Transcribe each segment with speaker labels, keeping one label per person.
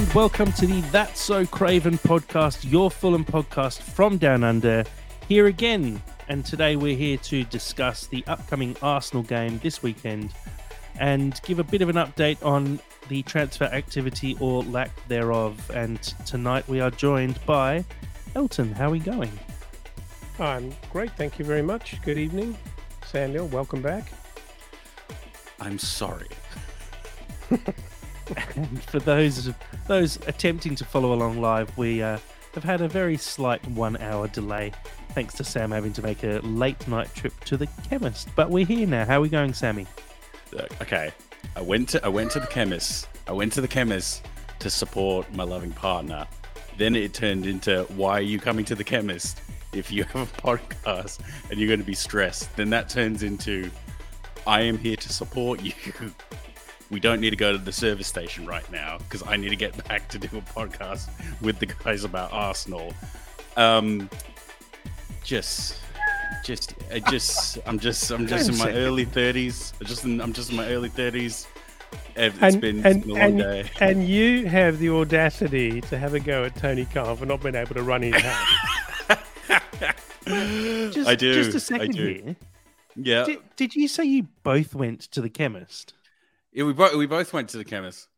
Speaker 1: Hello and welcome to the That's So Craven podcast, your Fulham podcast from Down Under. Here again, and today we're here to discuss the upcoming Arsenal game this weekend and give a bit of an update on the transfer activity or lack thereof. And tonight we are joined by Elton. How are we going?
Speaker 2: I'm great, thank you very much. Good evening, Samuel. Welcome back.
Speaker 3: I'm sorry.
Speaker 1: And for those those attempting to follow along live, we uh, have had a very slight one-hour delay, thanks to Sam having to make a late night trip to the chemist. But we're here now. How are we going, Sammy?
Speaker 3: Look, Okay, I went to I went to the chemist. I went to the chemist to support my loving partner. Then it turned into why are you coming to the chemist if you have a podcast and you're going to be stressed? Then that turns into I am here to support you. We don't need to go to the service station right now because I need to get back to do a podcast with the guys about Arsenal. Um, just, just, I just, I'm just, I'm just in my early thirties. Just, in, I'm just in my early thirties. It's
Speaker 2: and,
Speaker 3: been,
Speaker 2: and,
Speaker 3: it's been a long
Speaker 2: and,
Speaker 3: day.
Speaker 2: and you have the audacity to have a go at Tony Khan for not being able to run his house.
Speaker 1: Just,
Speaker 3: I do.
Speaker 1: Just a second here.
Speaker 3: Yeah,
Speaker 1: Did, did you say you both went to the chemist?
Speaker 3: Yeah. We both we both went to the chemist.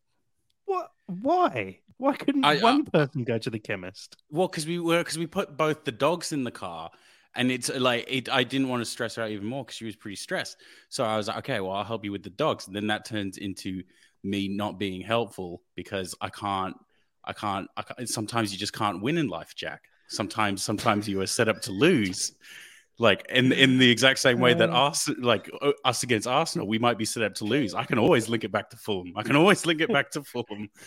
Speaker 1: What? Why? Why couldn't
Speaker 3: I-
Speaker 1: one person go to the chemist?
Speaker 3: Well, because we were because we put both the dogs in the car, and it's uh, like it, I didn't want to stress her out even more because she was pretty stressed. So I was like, okay, well, I'll help you with the dogs. And then that turns into me not being helpful because I can't, I can't, I can't. Sometimes you just can't win in life, Jack. Sometimes, sometimes you are set up to lose. Like in in the exact same way that
Speaker 2: Uh.
Speaker 3: us, like uh, us against Arsenal, we might be set up to lose. I can always link it back to Fulham. I can always link it back to Fulham.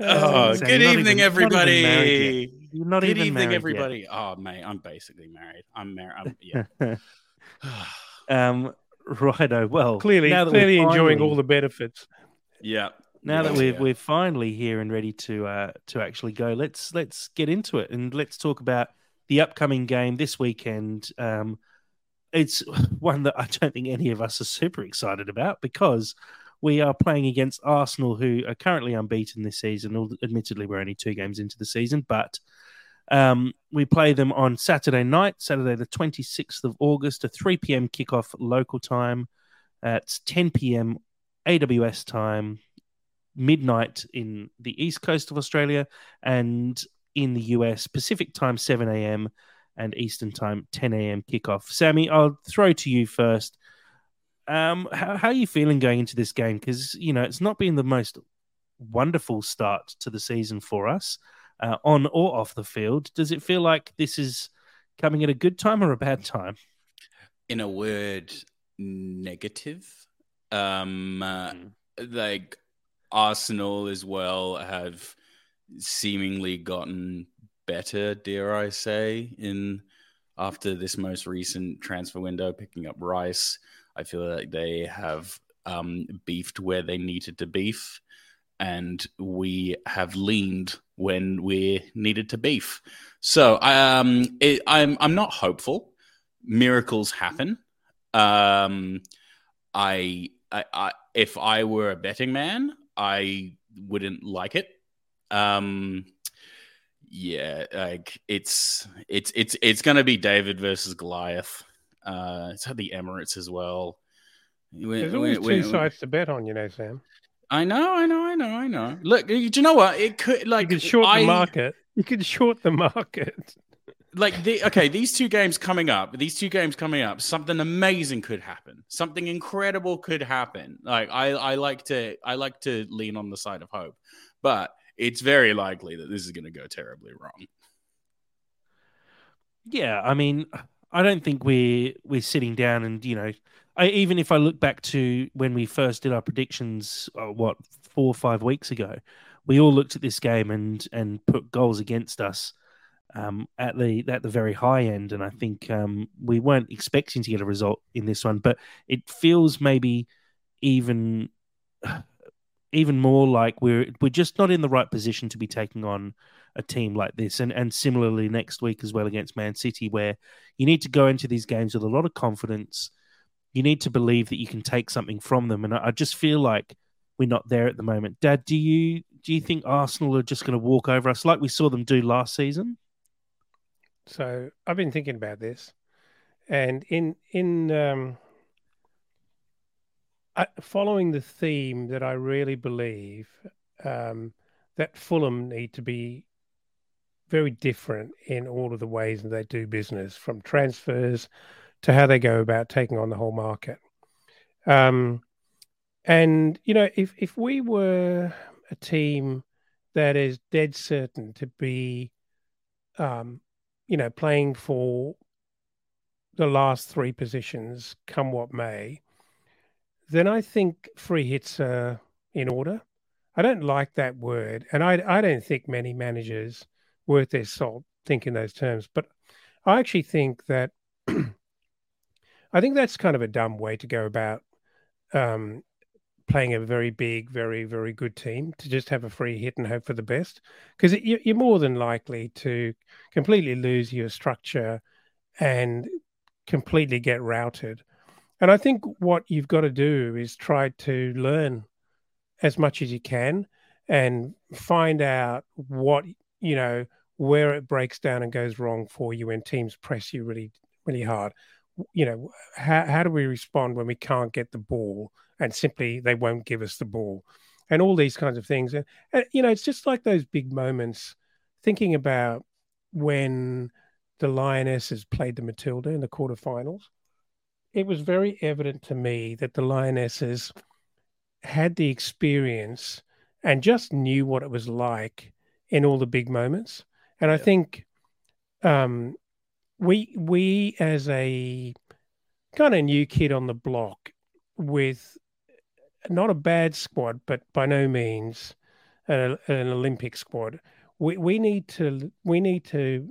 Speaker 3: Oh, good
Speaker 1: you're
Speaker 3: evening,
Speaker 1: even- not even married yet.
Speaker 3: everybody.
Speaker 1: You're not
Speaker 3: Good
Speaker 1: even
Speaker 3: evening,
Speaker 1: married yet.
Speaker 3: everybody. Oh, mate, I'm basically married. I'm married. I'm, yeah.
Speaker 1: um, righto. Well,
Speaker 2: clearly,
Speaker 1: now that
Speaker 2: clearly
Speaker 1: we're
Speaker 2: enjoying all the benefits.
Speaker 3: yeah.
Speaker 1: Now that we're
Speaker 3: yeah.
Speaker 1: we're finally here and ready to uh, to actually go, let's let's get into it and let's talk about the upcoming game this weekend. Um, it's one that I don't think any of us are super excited about because we are playing against Arsenal, who are currently unbeaten this season. Admittedly, we're only two games into the season, but um, we play them on Saturday night, Saturday the twenty sixth of August, a three pm kickoff local time. At ten pm AWS time, midnight in the east coast of Australia, and in the US, Pacific time, 7 a.m., and Eastern time, 10 a.m. kickoff. Sammy, I'll throw to you first. Um, how, how are you feeling going into this game? Because, you know, it's not been the most wonderful start to the season for us, uh, on or off the field. Does it feel like this is coming at a good time or a bad time?
Speaker 3: In a word, negative. Um, uh, like Arsenal as well have seemingly gotten better, dare I say, in after this most recent transfer window, picking up Rice. I feel like they have um, beefed where they needed to beef, and we have leaned when we needed to beef. So um, it, I'm I'm not hopeful. Miracles happen. Um, I, I, I if I were a betting man, I wouldn't like it. Um, yeah, like it's it's it's it's gonna be David versus Goliath. Uh, it's at the Emirates as well. We-
Speaker 2: There's always
Speaker 3: we-
Speaker 2: two sides to bet on, you know, Sam.
Speaker 3: I know, I know, I know, I know. Look, do you know what? It could like
Speaker 2: You could short
Speaker 3: I,
Speaker 2: the market. You could short the market.
Speaker 3: like the okay these two games coming up these two games coming up something amazing could happen something incredible could happen like i i like to i like to lean on the side of hope but it's very likely that this is going to go terribly wrong.
Speaker 1: Yeah, I mean, I don't think we're we're sitting down and you know, I even if I look back to when we first did our predictions, uh, what four or five weeks ago, we all looked at this game and and put goals against us um, at the at the very high end, and I think um, we weren't expecting to get a result in this one, but it feels maybe even even more like we're we're just not in the right position to be taking on a team like this, and and similarly next week as well against Man City, where you need to go into these games with a lot of confidence. You need to believe that you can take something from them, and I, I just feel like we're not there at the moment. Dad, do you do you think Arsenal are just going to walk over us like we saw them do last season?
Speaker 2: So I've been thinking about this, and in in um, I, following the theme that I really believe um, that Fulham need to be very different in all of the ways that they do business, from transfers to how they go about taking on the whole market. Um, and you know, if if we were a team that is dead certain to be, um, you know, playing for the last three positions, come what may, then I think free hits are in order. I don't like that word, and I I don't think many managers worth their salt think in those terms. But I actually think that I think that's kind of a dumb way to go about um, playing a very big, very, very good team to just have a free hit and hope for the best. Because you're more than likely to completely lose your structure and completely get routed. And I think what you've got to do is try to learn as much as you can and find out what, you know, where it breaks down and goes wrong for you when teams press you really, really hard. You know, how, how do we respond when we can't get the ball and simply they won't give us the ball and all these kinds of things. And, and you know, it's just like those big moments thinking about when the Lionesses played the Matilda in the quarterfinals. It was very evident to me that the Lionesses had the experience and just knew what it was like in all the big moments. And yeah. I think um, we we as a kind of new kid on the block with not a bad squad, but by no means an, an Olympic squad. We we need to we need to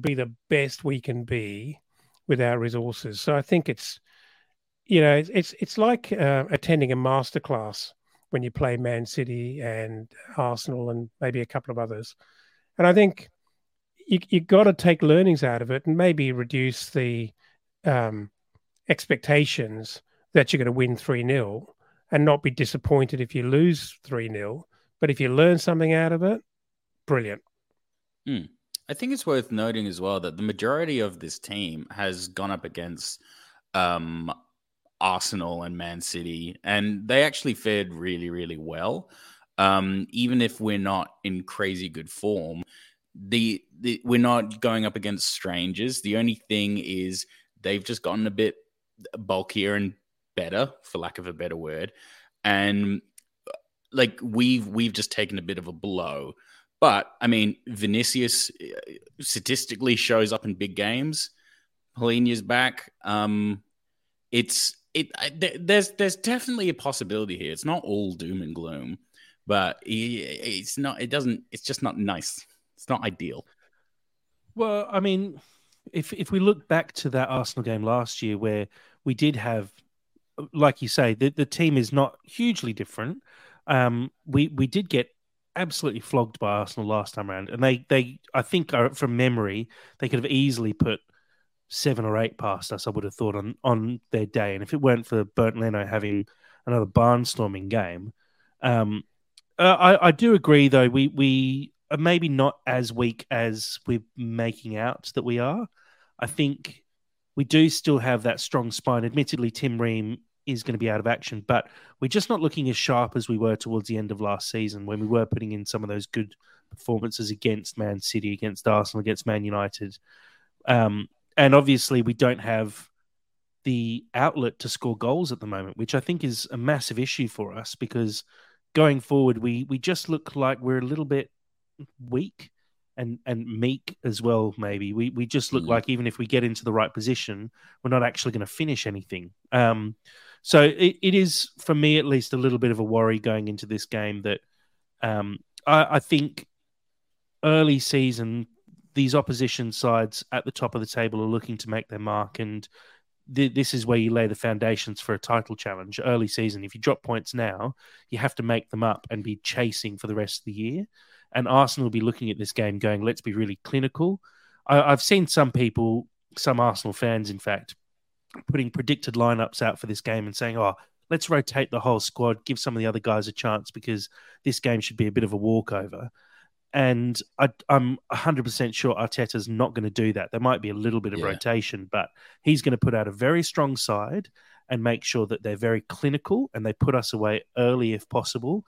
Speaker 2: be the best we can be with our resources. So I think it's you know it's it's, it's like uh, attending a masterclass when you play Man City and Arsenal and maybe a couple of others. And I think you you got to take learnings out of it and maybe reduce the um, expectations that you're going to win 3 0 and not be disappointed if you lose 3 0. But if you learn something out of it, brilliant.
Speaker 3: Mm. I think it's worth noting as well that the majority of this team has gone up against um, Arsenal and Man City, and they actually fared really, really well. Um, even if we're not in crazy good form, the, the we're not going up against strangers. The only thing is they've just gotten a bit bulkier and better, for lack of a better word, and like we've we've just taken a bit of a blow. But I mean, Vinicius uh, statistically shows up in big games. Palhinha's back. Um, it's it. There's there's definitely a possibility here. It's not all doom and gloom, but it's not. It doesn't. It's just not nice. It's not ideal.
Speaker 1: Well, I mean, if if we look back to that Arsenal game last year, where we did have like you say, the, the team is not hugely different. Um, we we did get absolutely flogged by Arsenal last time around, and they they I think from memory they could have easily put seven or eight past us. I would have thought on on their day, and if it weren't for Bernd Leno having another barnstorming game, um, uh, I, I do agree though we we are maybe not as weak as we're making out that we are. I think we do still have that strong spine. Admittedly, Tim Ream is going to be out of action. But we're just not looking as sharp as we were towards the end of last season when we were putting in some of those good performances against Man City, against Arsenal, against Man United. Um, and obviously, we don't have the outlet to score goals at the moment, which I think is a massive issue for us because going forward, we we just look like we're a little bit weak and and meek as well. Maybe we we just look mm. like even if we get into the right position, we're not actually going to finish anything. Um, so it, it is, for me at least, a little bit of a worry going into this game that um, I, I think early season, these opposition sides at the top of the table are looking to make their mark. And th- this is where you lay the foundations for a title challenge early season. If you drop points now, you have to make them up and be chasing for the rest of the year. And Arsenal will be looking at this game going, let's be really clinical. I, I've seen some people, some Arsenal fans, in fact, putting predicted lineups out for this game and saying, "Oh, let's rotate the whole squad, give some of the other guys a chance because this game should be a bit of a walkover. And I, am 100% sure Arteta's not going to do that. There might be a little bit of yeah. rotation, but he's going to put out a very strong side and make sure that they're very clinical and they put us away early if possible.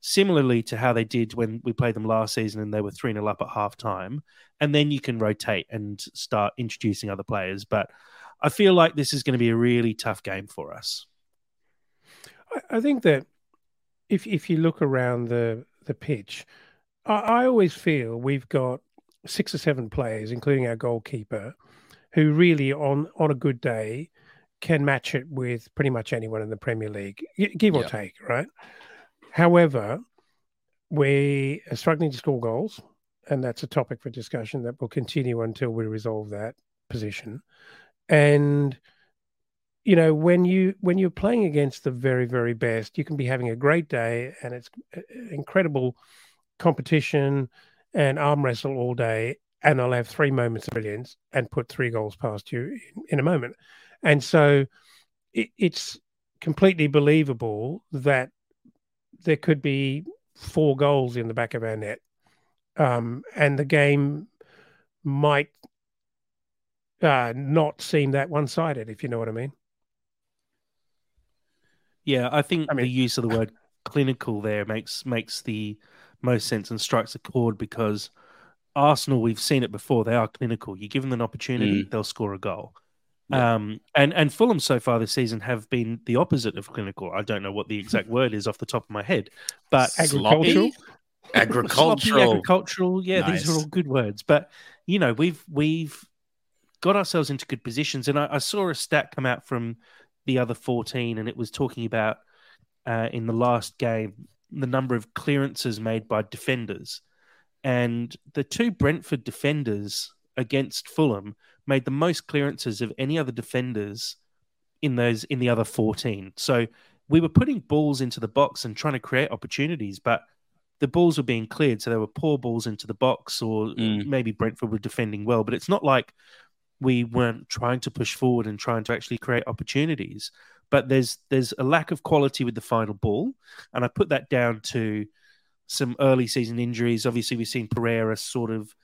Speaker 1: Similarly to how they did when we played them last season and they were 3 0 up at half time. And then you can rotate and start introducing other players. But I feel like this is going to be a really tough game for us.
Speaker 2: I think that if if you look around the the pitch, I, I always feel we've got six or seven players, including our goalkeeper, who really on on a good day can match it with pretty much anyone in the Premier League, give or take, right? However, we are struggling to score goals, and that's a topic for discussion that will continue until we resolve that position. And you know, when you when you're playing against the very very best, you can be having a great day, and it's uh, incredible competition and arm wrestle all day, and I'll have three moments of brilliance and put three goals past you in, in a moment. And so it, it's completely believable that there could be four goals in the back of our net. Um, and the game might uh, not seem that one sided, if you know what I mean.
Speaker 1: Yeah, I think I mean, the use of the word clinical there makes makes the most sense and strikes a chord because Arsenal, we've seen it before, they are clinical. You give them an opportunity, mm. they'll score a goal. Yeah. Um, and and Fulham so far this season have been the opposite of clinical. I don't know what the exact word is off the top of my head, but
Speaker 2: agricultural,
Speaker 3: agricultural,
Speaker 1: agricultural. Yeah, nice. these are all good words. But you know, we've we've got ourselves into good positions, and I, I saw a stat come out from the other fourteen, and it was talking about uh, in the last game the number of clearances made by defenders, and the two Brentford defenders against Fulham made the most clearances of any other defenders in those in the other 14. So we were putting balls into the box and trying to create opportunities, but the balls were being cleared. So there were poor balls into the box, or mm. maybe Brentford were defending well. But it's not like we weren't trying to push forward and trying to actually create opportunities. But there's there's a lack of quality with the final ball, and I put that down to some early season injuries. Obviously, we've seen Pereira sort of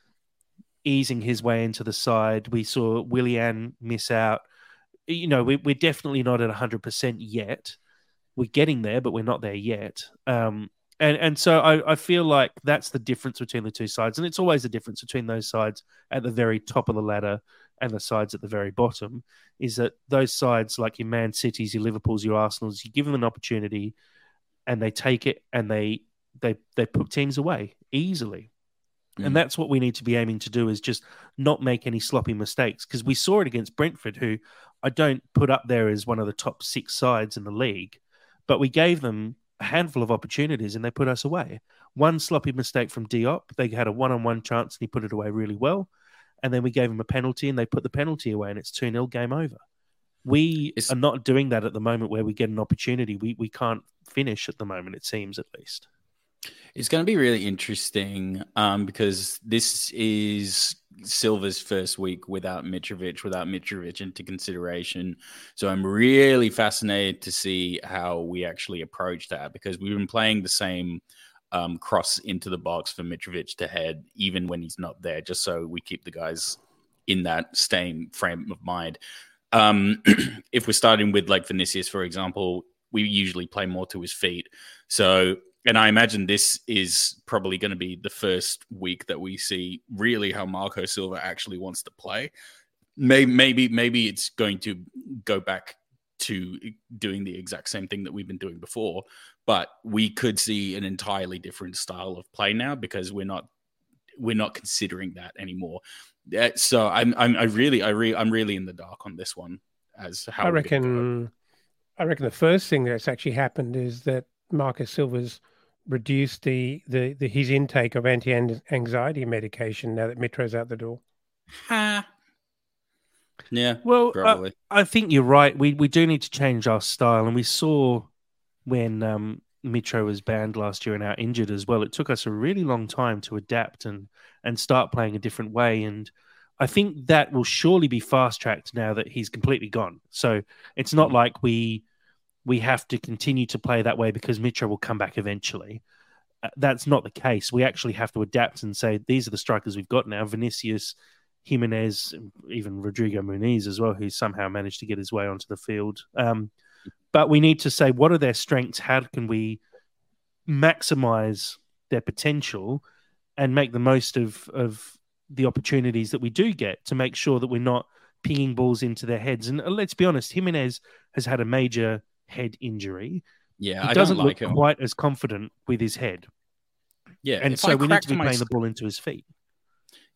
Speaker 1: easing his way into the side. We saw Willian miss out. You know, we, are definitely not at 100% yet. We're getting there, but we're not there yet. Um, and and so I, I feel like that's the difference between the two sides, and it's always the difference between those sides at the very top of the ladder and the sides at the very bottom. Is that those sides like your Man Cities, your Liverpools, your Arsenals, you give them an opportunity, and they take it and they they they put teams away easily. Mm. And that's what we need to be aiming to do is just not make any sloppy mistakes because we saw it against Brentford, who I don't put up there as one of the top six sides in the league, but we gave them a handful of opportunities and they put us away. One sloppy mistake from Diop, they had a one on one chance and he put it away really well. And then we gave him a penalty and they put the penalty away and it's 2 0 game over. We it's... are not doing that at the moment where we get an opportunity. We, we can't finish at the moment, it seems at least.
Speaker 3: It's going to be really interesting um, because this is Silva's first week without Mitrovic, without Mitrovic into consideration. So I'm really fascinated to see how we actually approach that because we've been playing the same um, cross into the box for Mitrovic to head, even when he's not there, just so we keep the guys in that same frame of mind. Um, if we're starting with like Vinicius, for example, we usually play more to his feet. So and I imagine this is probably going to be the first week that we see really how Marco Silva actually wants to play. Maybe, maybe, maybe it's going to go back to doing the exact same thing that we've been doing before, but we could see an entirely different style of play now because we're not we're not considering that anymore. So I'm, I'm I really I re, I'm really in the dark on this one as how
Speaker 2: I reckon. I reckon the first thing that's actually happened is that Marcus Silva's reduced the, the, the his intake of anti anxiety medication now that Mitro's out the door?
Speaker 3: Ha. Yeah.
Speaker 1: Well, uh, I, I, think you're right. We we do need to change our style, and we saw when um, Mitro was banned last year and out injured as well. It took us a really long time to adapt and and start playing a different way. And I think that will surely be fast tracked now that he's completely gone. So it's not mm-hmm. like we we have to continue to play that way because Mitro will come back eventually. Uh, that's not the case. We actually have to adapt and say these are the strikers we've got now. Vinicius, Jimenez, even Rodrigo Muniz as well, who somehow managed to get his way onto the field. Um, but we need to say what are their strengths? How can we maximize their potential and make the most of of the opportunities that we do get to make sure that we're not pinging balls into their heads. And uh, let's be honest, Jimenez has had a major head injury.
Speaker 3: Yeah,
Speaker 1: he
Speaker 3: I
Speaker 1: doesn't
Speaker 3: don't like
Speaker 1: look
Speaker 3: him.
Speaker 1: quite as confident with his head,
Speaker 3: Yeah,
Speaker 1: and so
Speaker 3: I
Speaker 1: we need to be playing the ball into his feet.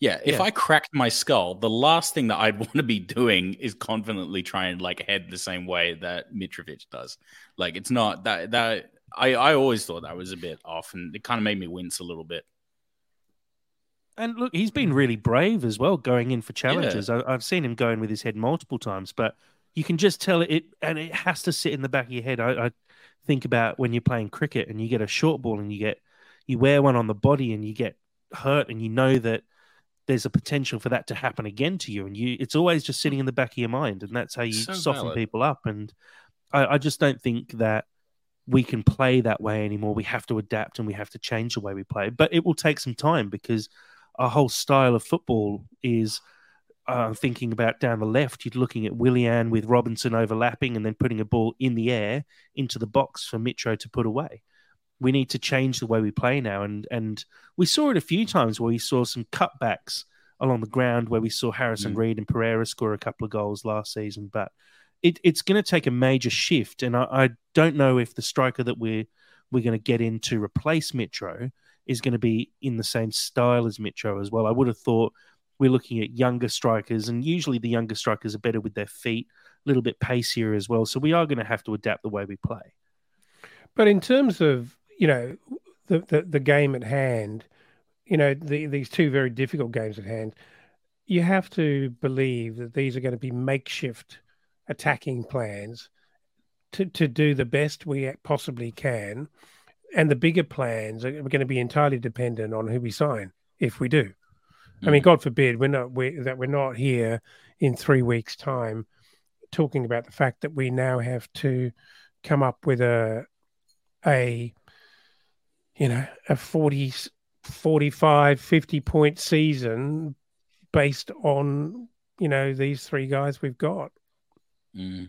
Speaker 3: Yeah, if
Speaker 1: Yeah.
Speaker 3: I cracked my skull, the last thing that I'd want to be doing is confidently trying and like head the same way that Mitrovic does. Like it's not that that I I always thought that was a bit off, and it kind of made me wince a little bit.
Speaker 1: And look, he's been really brave as well, going in for challenges. I, I've seen him going with his head multiple times, but you can just tell it, and it has to sit in the back of your head. I, I think about when you're playing cricket and you get a short ball and you get you wear one on the body and you get hurt, and you know that there's a potential for that to happen again to you, and you it's always just sitting in the back of your mind, and that's how you
Speaker 3: So
Speaker 1: soften
Speaker 3: valid.
Speaker 1: people up. And I, I just don't think that we can play that way anymore. We have to adapt and we have to change the way we play, but it will take some time because our whole style of football is uh, thinking about down the left. You're looking at Willian with Robinson overlapping and then putting a ball in the air into the box for Mitro to put away. We need to change the way we play now, and and we saw it a few times where we saw some cutbacks along the ground where we saw Harrison
Speaker 3: Mm.
Speaker 1: Reid and Pereira score a couple of goals last season, but. It, it's going to take a major shift, and I, I don't know if the striker that we're we're going to get in to replace Mitro is going to be in the same style as Mitro as well. I would have thought we're looking at younger strikers, and usually the younger strikers are better with their feet, a little bit pacier as well. So we are going to have to adapt the way we play.
Speaker 2: But in terms of you know the the, the game at hand, you know the, these two very difficult games at hand, you have to believe that these are going to be makeshift attacking plans to to do the best we possibly can, and the bigger plans are going to be entirely dependent on who we sign if we do. I mean, mm. God forbid we're not we, that we're not here in three weeks' time talking about the fact that we now have to come up with a a you know a 40 45 50 point season based on you know these three guys we've got
Speaker 3: Mm.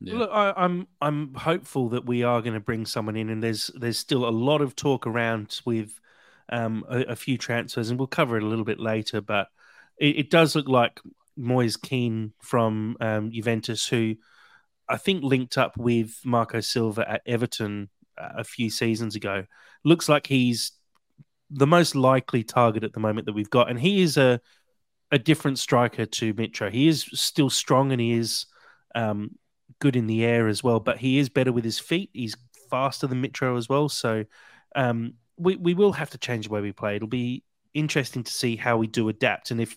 Speaker 3: Yeah.
Speaker 1: Look, I, I'm I'm hopeful that we are going to bring someone in, and there's there's still a lot of talk around with um, a, a few transfers, and we'll cover it a little bit later. But it, it does look like Moise Kean from um, Juventus, who I think linked up with Marco Silva at Everton a few seasons ago, looks like he's the most likely target at the moment that we've got, and he is a a different striker to Mitro. He is still strong, and he is um, good in the air as well, but he is better with his feet. He's faster than Mitro as well. So um, we, we will have to change the way we play. It'll be interesting to see how we do adapt and if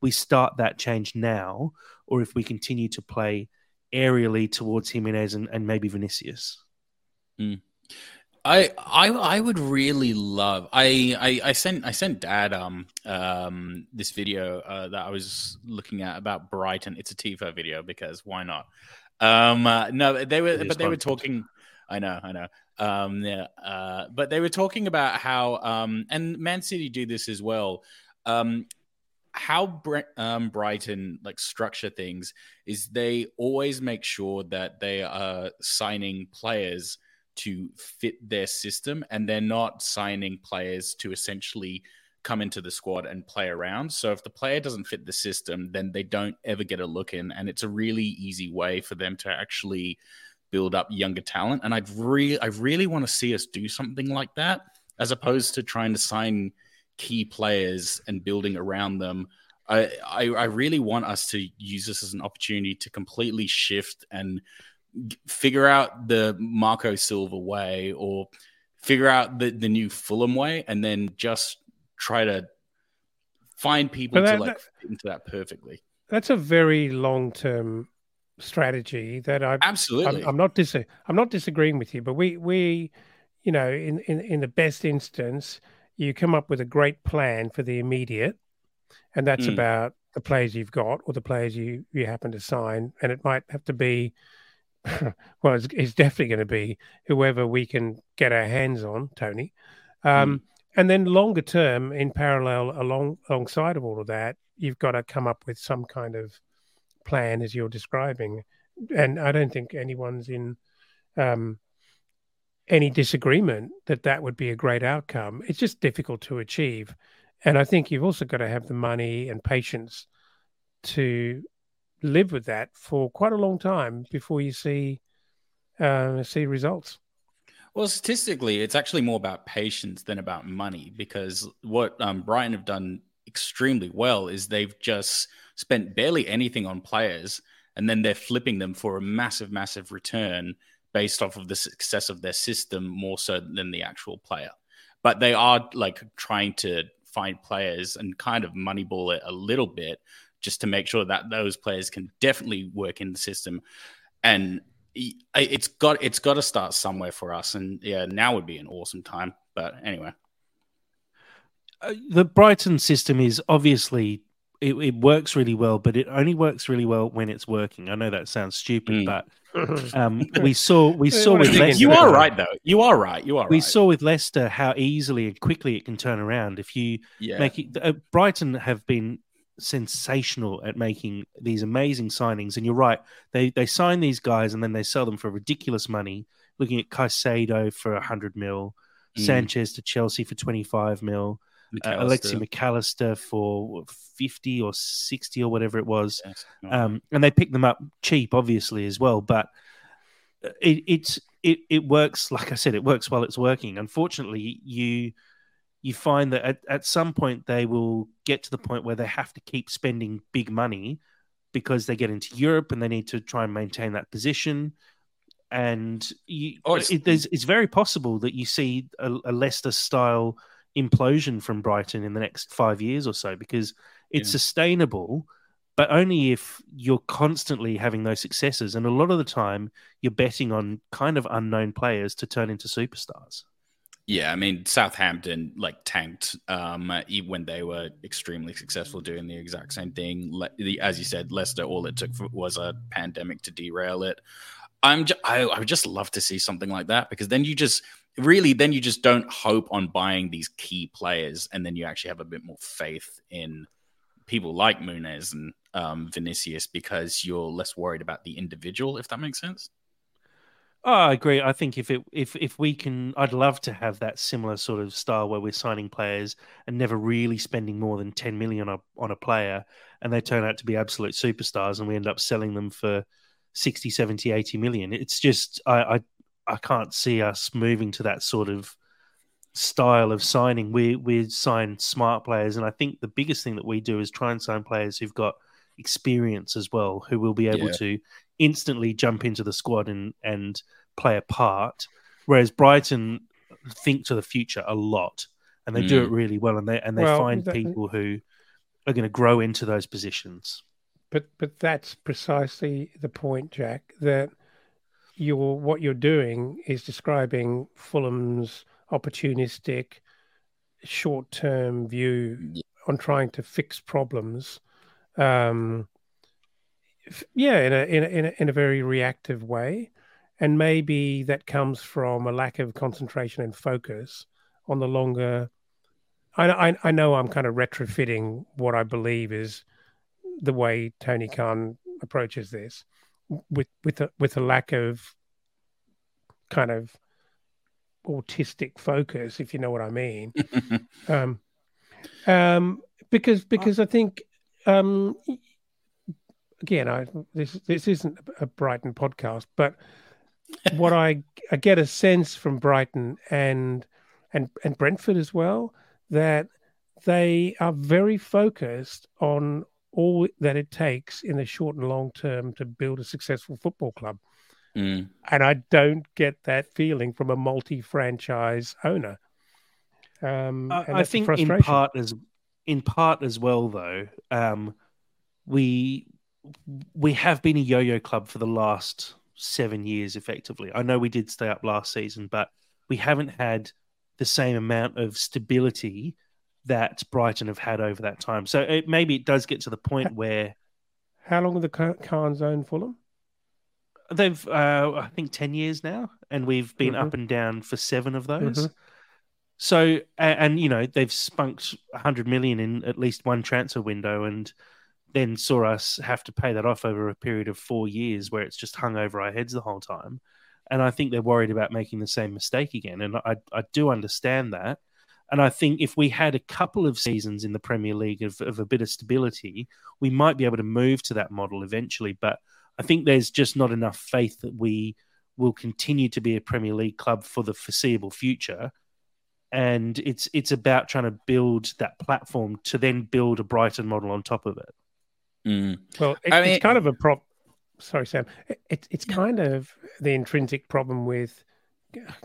Speaker 1: we start that change now or if we continue to play aerially towards Jimenez and, and maybe Vinicius.
Speaker 3: I I I would really love. I I, I sent I sent Dad um um this video uh, that I was looking at about Brighton. It's a TIFO video because why not? Um uh, no, they were but they were talking. I know, I know. Um yeah, uh, but they were talking about how um and Man City do this as well. Um how Bre- um, Brighton like structure things is they always make sure that they are signing players to fit their system and they're not signing players to essentially come into the squad and play around. So if the player doesn't fit the system, then they don't ever get a look in and it's a really easy way for them to actually build up younger talent and I'd really I really want to see us do something like that as opposed to trying to sign key players and building around them. I, I, I really want us to use this as an opportunity to completely shift and figure out the Marco Silva way or figure out the, the new Fulham way and then just try to find people
Speaker 2: that-
Speaker 3: to like fit into that perfectly.
Speaker 2: that's a very long term strategy that I
Speaker 3: Absolutely.
Speaker 2: I'm, I'm not dis- I'm not disagreeing with you, but we we you know in, in in the best instance you come up with a great plan for the immediate, and that's
Speaker 3: Mm.
Speaker 2: about the players you've got or the players you you happen to sign, and it might have to be well, it's, it's definitely going to be whoever we can get our hands on, Tony. Um, mm. And then longer term, in parallel, along alongside of all of that, you've got to come up with some kind of plan, as you're describing. And I don't think anyone's in um, any disagreement that that would be a great outcome. It's just difficult to achieve, and I think you've also got to have the money and patience to live with that for quite a long time before you see uh, see results.
Speaker 3: Well, statistically, it's actually more about patience than about money because what um, Brighton have done extremely well is they've just spent barely anything on players and then they're flipping them for a massive, massive return based off of the success of their system more so than the actual player. But they are like trying to find players and kind of moneyball it a little bit just to make sure that those players can definitely work in the system. And it's got it's got to start somewhere for us. And yeah, now would be an awesome time. But anyway,
Speaker 1: uh, the Brighton system is obviously it, it, works really well, but it only works really well when it's working. I know that sounds stupid, mm. but um, we saw we saw with Leicester.
Speaker 3: You are right, though. You are right. You are.
Speaker 1: We
Speaker 3: right.
Speaker 1: saw with Leicester how easily and quickly it can turn around if you yeah. make it. Uh, Brighton have been sensational at making these amazing signings. And you're right, they they sign these guys and then they sell them for ridiculous money. Looking at Caicedo for hundred mil, mm. Sanchez to Chelsea for twenty five mil, uh, Alexi Mac Allister for fifty or sixty or whatever it was, yes. um, and they pick them up cheap, obviously as well. But it, it's it it works. Like I said, it works while it's working. Unfortunately, you you find that at, at some point they will get to the point where they have to keep spending big money because they get into Europe and they need to try and maintain that position. And you, oh, it's, it, it's very possible that you see a, a, Leicester style implosion from Brighton in the next five years or so because it's yeah. sustainable, but only if you're constantly having those successes. And a lot of the time, you're betting on kind of unknown players to turn into superstars.
Speaker 3: Yeah, I mean Southampton like tanked um, when they were extremely successful doing the exact same thing. Le- the, as you said, Leicester, all it took was a pandemic to derail it. I'm just, I, I would just love to see something like that because then you just really then you just don't hope on buying these key players and then you actually have a bit more faith in people like Nunez and um, Vinicius because you're less worried about the individual, if that makes sense.
Speaker 1: Oh, I agree. I think if it if if we can, I'd love to have that similar sort of style where we're signing players and never really spending more than ten million on a, on a player, and they turn out to be absolute superstars, and we end up selling them for 60, 70, 80 million. It's just I I, I can't see us moving to that sort of style of signing. We we sign smart players, and I think the biggest thing that we do is try and sign players who've got experience as well, who will be able yeah. to instantly jump into the squad and and play a part. Whereas Brighton think to the future a lot, and they mm. do it really well, and they and they well, find that, people who are going to grow into those positions.
Speaker 2: But but that's precisely the point, Jack. That you're what you're doing is describing Fulham's opportunistic, short-term view on trying to fix problems um, yeah, in a, in a, in a in a very reactive way, and maybe that comes from a lack of concentration and focus on the longer. I, I, I know I'm kind of retrofitting what I believe is the way Tony Khan approaches this, with with a with a lack of kind of autistic focus, if you know what I mean. um, um, because because I think um, again, I this this isn't a Brighton podcast, but what I I get a sense from Brighton and and and Brentford as well that they are very focused on all that it takes in the short and long term to build a successful football club. Mm. And I don't get that feeling from a multi-franchise owner.
Speaker 1: Um, I think in part as in part as well, though, um, we we have been a yo-yo club for the last seven years, effectively. I know we did stay up last season, but we haven't had the same amount of stability that Brighton have had over that time. So it, maybe it does get to the point where.
Speaker 2: How long have the Khans owned Fulham?
Speaker 1: They've, uh, I think, ten years now, and we've been mm-hmm. up and down for seven of those. Mm-hmm. So, and, you know, they've spunked hundred million in at least one transfer window, and then saw us have to pay that off over a period of four years, where it's just hung over our heads the whole time. And I think they're worried about making the same mistake again, and I, I do understand that. And I think if we had a couple of seasons in the Premier League of, of a bit of stability, we might be able to move to that model eventually. But I think there's just not enough faith that we will continue to be a Premier League club for the foreseeable future. And it's it's about trying to build that platform to then build a Brighton model on top of it.
Speaker 3: Mm.
Speaker 2: Well, it, I mean, it's kind of a prop. Sorry, Sam. It, it's kind of the intrinsic problem with,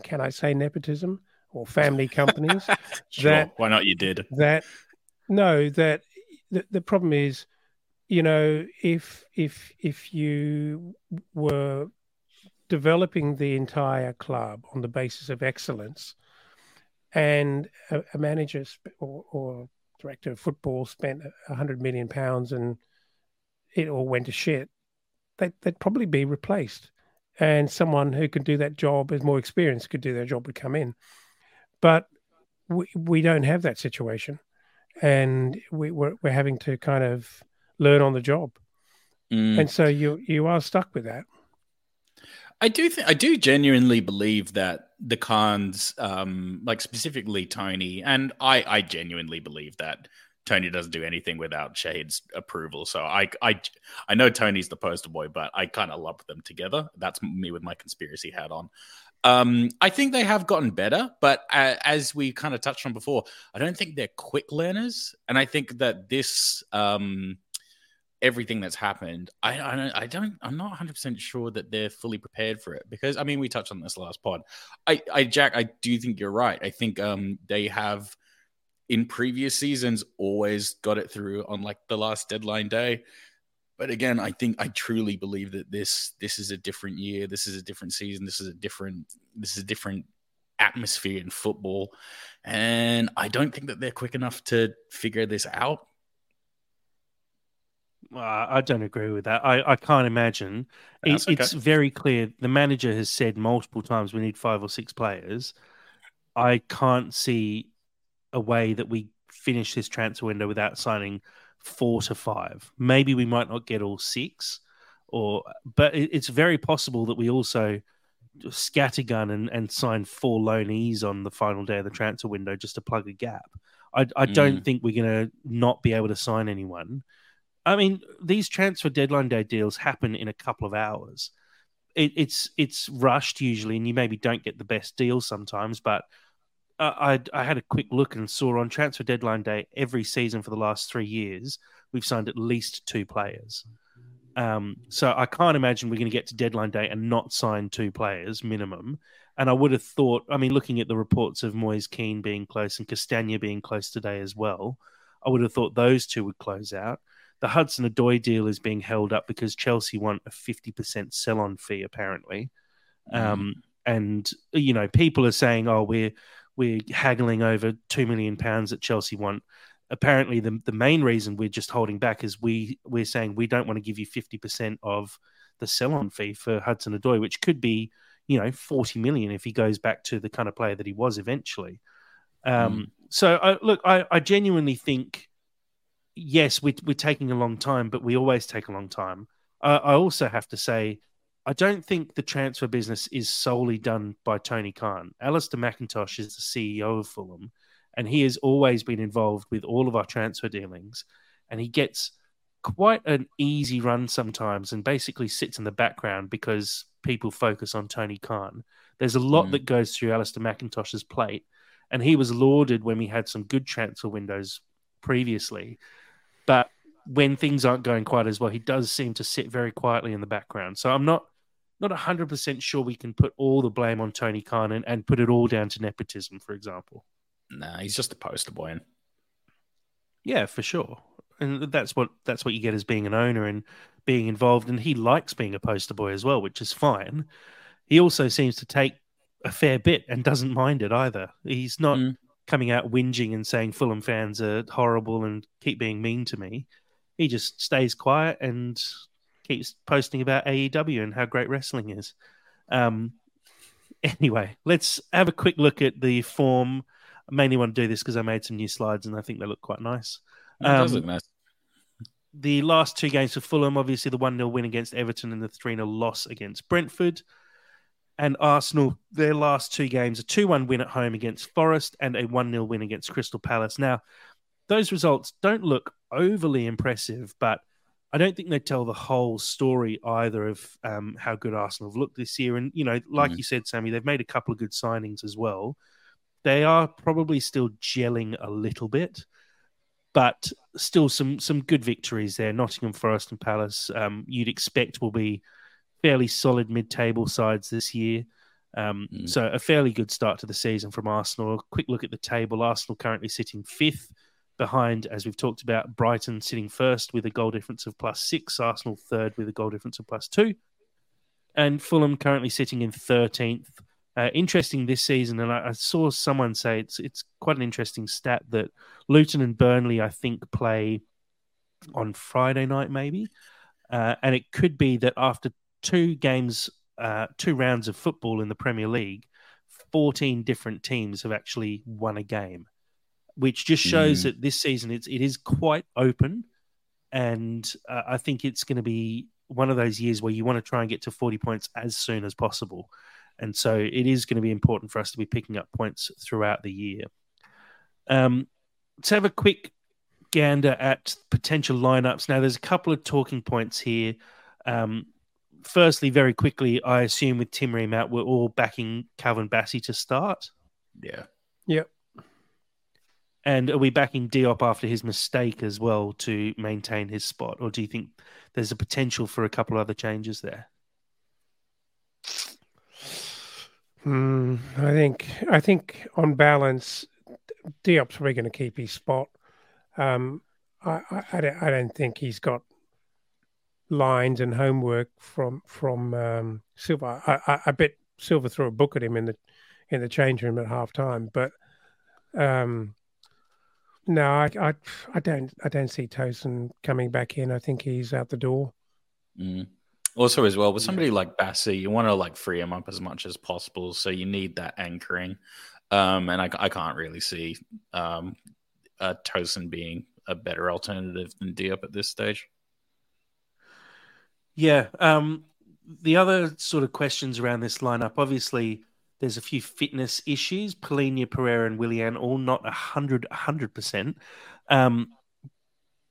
Speaker 2: can I say nepotism? or family companies.
Speaker 3: sure. That why not? You did
Speaker 2: that. No, that the, the problem is, you know, if if if you were developing the entire club on the basis of excellence, and a, a manager or, or director of football spent a hundred million pounds and it all went to shit, they'd, they'd probably be replaced. And someone who could do that job, as more experienced, could do their job would come in. But we, we don't have that situation. And we, we're, we're having to kind of learn on the job. Mm. And so you you are stuck with that.
Speaker 3: I do think I do genuinely believe that the Khans, um, like specifically Tony, and I, I genuinely believe that Tony doesn't do anything without Shahid's approval. So I, I, I know Tony's the poster boy, but I kind of lump them together. That's me with my conspiracy hat on. Um, I think they have gotten better, but uh, as we kind of touched on before, I don't think they're quick learners, and I think that this um, everything that's happened, I, I don't, I'm not 100 percent sure that they're fully prepared for it because I mean we touched on this last pod. I, I Jack, I do think you're right. I think um, they have in previous seasons always got it through on like the last deadline day but again, I think I truly believe that this this is a different year. This is a different season. This is a different this is a different atmosphere in football, and I don't think that they're quick enough to figure this out.
Speaker 1: I don't agree with that. I, I can't imagine. It, okay. It's very clear. The manager has said multiple times we need five or six players. I can't see a way that we finish this transfer window without signing four to five. Maybe we might not get all six, or but it's very possible that we also scattergun and, and sign four loanees on the final day of the transfer window just to plug a gap. I, I don't mm. think we're going to not be able to sign anyone. I mean, these transfer deadline day deals happen in a couple of hours. It, it's it's rushed usually, and you maybe don't get the best deal sometimes, but uh, I I had a quick look and saw on transfer deadline day every season for the last three years we've signed at least two players. Um, so I can't imagine we're going to get to deadline day and not sign two players minimum. And I would have thought, I mean, looking at the reports of Moise Kean being close and Castagna being close today as well, I would have thought those two would close out. The Hudson Odoi deal is being held up because Chelsea want a 50% sell on fee, apparently. Mm. Um, and, you know, people are saying, oh, we're we're haggling over two million pounds that Chelsea want. Apparently, the the main reason we're just holding back is we we're saying we don't want to give you fifty percent of the sell-on fee for Hudson Odoi, which could be you know forty million if he goes back to the kind of player that he was eventually. Um, mm. So, I, look, I, I genuinely think yes, we, we're taking a long time, but we always take a long time. Uh, I also have to say I don't think the transfer business is solely done by Tony Khan. Alistair Mackintosh is the CEO of Fulham, and he has always been involved with all of our transfer dealings. And he gets quite an easy run sometimes and basically sits in the background because people focus on Tony Khan. There's a lot mm. that goes through Alistair Mackintosh's plate, and he was lauded when we had some good transfer windows previously. But when things aren't going quite as well, he does seem to sit very quietly in the background. So I'm not not 100% sure we can put all the blame on Tony Khan and, and put it all down to nepotism, for example.
Speaker 3: Nah, he's just a poster boy. And...
Speaker 1: Yeah, for sure. And that's what that's what you get as being an owner and being involved. And he likes being a poster boy as well, which is fine. He also seems to take a fair bit and doesn't mind it either. He's not mm. Coming out whinging and saying Fulham fans are horrible and keep being mean to me. He just stays quiet and keeps posting about AEW and how great wrestling is. Um, anyway, let's have a quick look at the form. I mainly want to do this because I made some new slides and I think they look quite nice.
Speaker 3: It does look nice.
Speaker 1: The last two games for Fulham, obviously the 1 0 win against Everton and the 3 0 loss against Brentford. And Arsenal, their last two games, a 2 1 win at home against Forest and a 1 0 win against Crystal Palace. Now, those results don't look overly impressive, but I don't think they tell the whole story either of um, how good Arsenal have looked this year. And, you know, like
Speaker 3: Mhm.
Speaker 1: you said, Sammy, they've made a couple of good signings as well. They are probably still gelling a little bit, but still some some good victories there. Nottingham Forest and Palace, um, you'd expect will be fairly solid mid-table sides this year. Um,
Speaker 3: Mm.
Speaker 1: So a fairly good start to the season from Arsenal. A quick look at the table: Arsenal currently sitting fifth, behind, as we've talked about, Brighton sitting first with a goal difference of plus six. Arsenal third with a goal difference of plus two, and Fulham currently sitting in thirteenth. Uh, interesting this season, and I, I saw someone say it's it's quite an interesting stat that Luton and Burnley, I think, play on Friday night, maybe, uh, and it could be that after two games, uh, two rounds of football in the Premier League, fourteen different teams have actually won a game, which just shows
Speaker 3: Mm.
Speaker 1: that this season it's it is quite open, and uh, I think it's going to be one of those years where you want to try and get to forty points as soon as possible. And so it is going to be important for us to be picking up points throughout the year. Um, let's have a quick gander at potential lineups. Now, there's a couple of talking points here. Um, firstly, very quickly, I assume with Tim Ream out, we're all backing Calvin Bassey to start.
Speaker 3: Yeah.
Speaker 2: Yep.
Speaker 1: And are we backing Diop after his mistake as well to maintain his spot? Or do you think there's a potential for a couple other changes there?
Speaker 2: Hmm, I think I think on balance, Diop's probably going to keep his spot. Um, I, I, I, don't, I don't think he's got lines and homework from from um, Silva. I, I, I bet Silva threw a book at him in the in the change room at half time, but um, no, I, I I don't I don't see Tosin coming back in. I think he's out the door.
Speaker 3: Mm. Also, as well, with somebody like Bassey, you want to like free him up as much as possible. So you need that anchoring. Um, and I, I can't really see um, uh, Tosin being a better alternative than Diop at this stage.
Speaker 1: Yeah. Um, the other sort of questions around this lineup, obviously, there's a few fitness issues. Palhinha, Pereira, and Willian all not 100 100%. Um,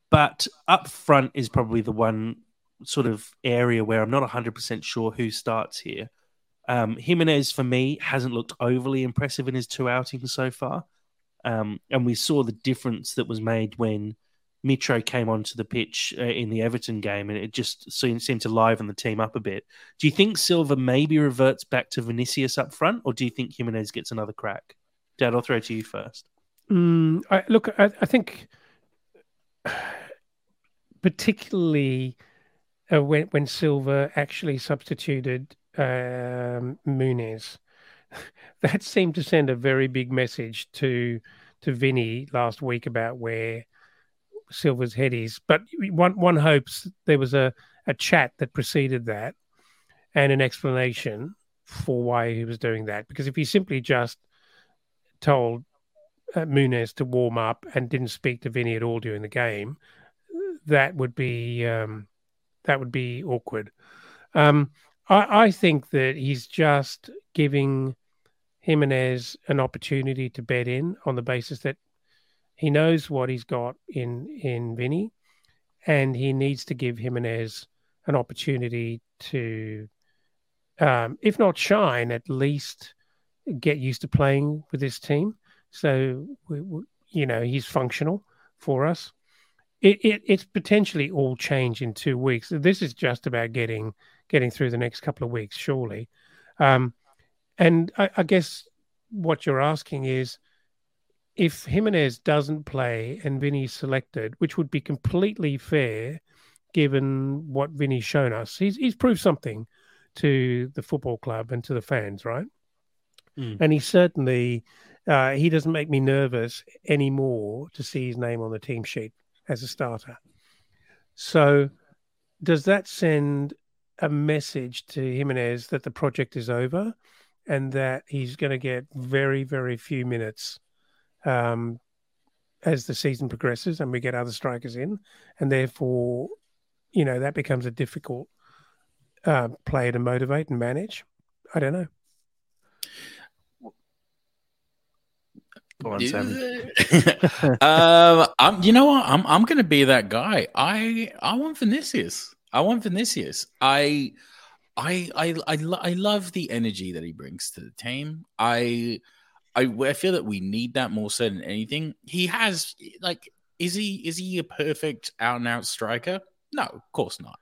Speaker 1: but up front is probably the one sort of area where I'm not 100% sure who starts here. Um, Jimenez, for me, hasn't looked overly impressive in his two outings so far. Um, and we saw the difference that was made when Mitro came onto the pitch uh, in the Everton game, and it just seemed, seemed to liven the team up a bit. Do you think Silva maybe reverts back to Vinicius up front, or do you think Jimenez gets another crack? Dad, I'll throw to you first.
Speaker 2: Mm, I, look, I, I think particularly uh, when when Silva actually substituted um, Muniz, that seemed to send a very big message to to Vinny last week about where Silva's head is. But one one hopes there was a a chat that preceded that and an explanation for why he was doing that. Because if he simply just told uh, Muniz to warm up and didn't speak to Vinny at all during the game, that would be um, that would be awkward. Um, I, I, think that he's just giving Jimenez an opportunity to bet in on the basis that he knows what he's got in in Vinny, and he needs to give Jimenez an opportunity to, um, if not shine, at least get used to playing with this team. So we, we, you know he's functional for us. It, it, it's potentially all change in two weeks. This is just about getting getting through the next couple of weeks, surely. Um, and I, I, guess what you're asking is if Jimenez doesn't play and Vinny's selected, which would be completely fair given what Vinny's shown us. He's he's proved something to the football club and to the fans, right?
Speaker 1: Mm.
Speaker 2: And he certainly uh, he doesn't make me nervous anymore to see his name on the team sheet as a starter. So, does that send a message to Jimenez that the project is over and that he's going to get very, very few minutes um, as the season progresses and we get other strikers in, and therefore, you know, that becomes a difficult uh, player to motivate and manage. I don't know.
Speaker 1: Go on, Sammy.
Speaker 3: um, I'm, you know what? I'm I'm going to be that guy. I I want Vinicius. I want Vinicius. I I I I, lo- I love the energy that he brings to the team. I I I feel that we need that more so than anything. He has like is he is he a perfect out and out striker? No, of course not.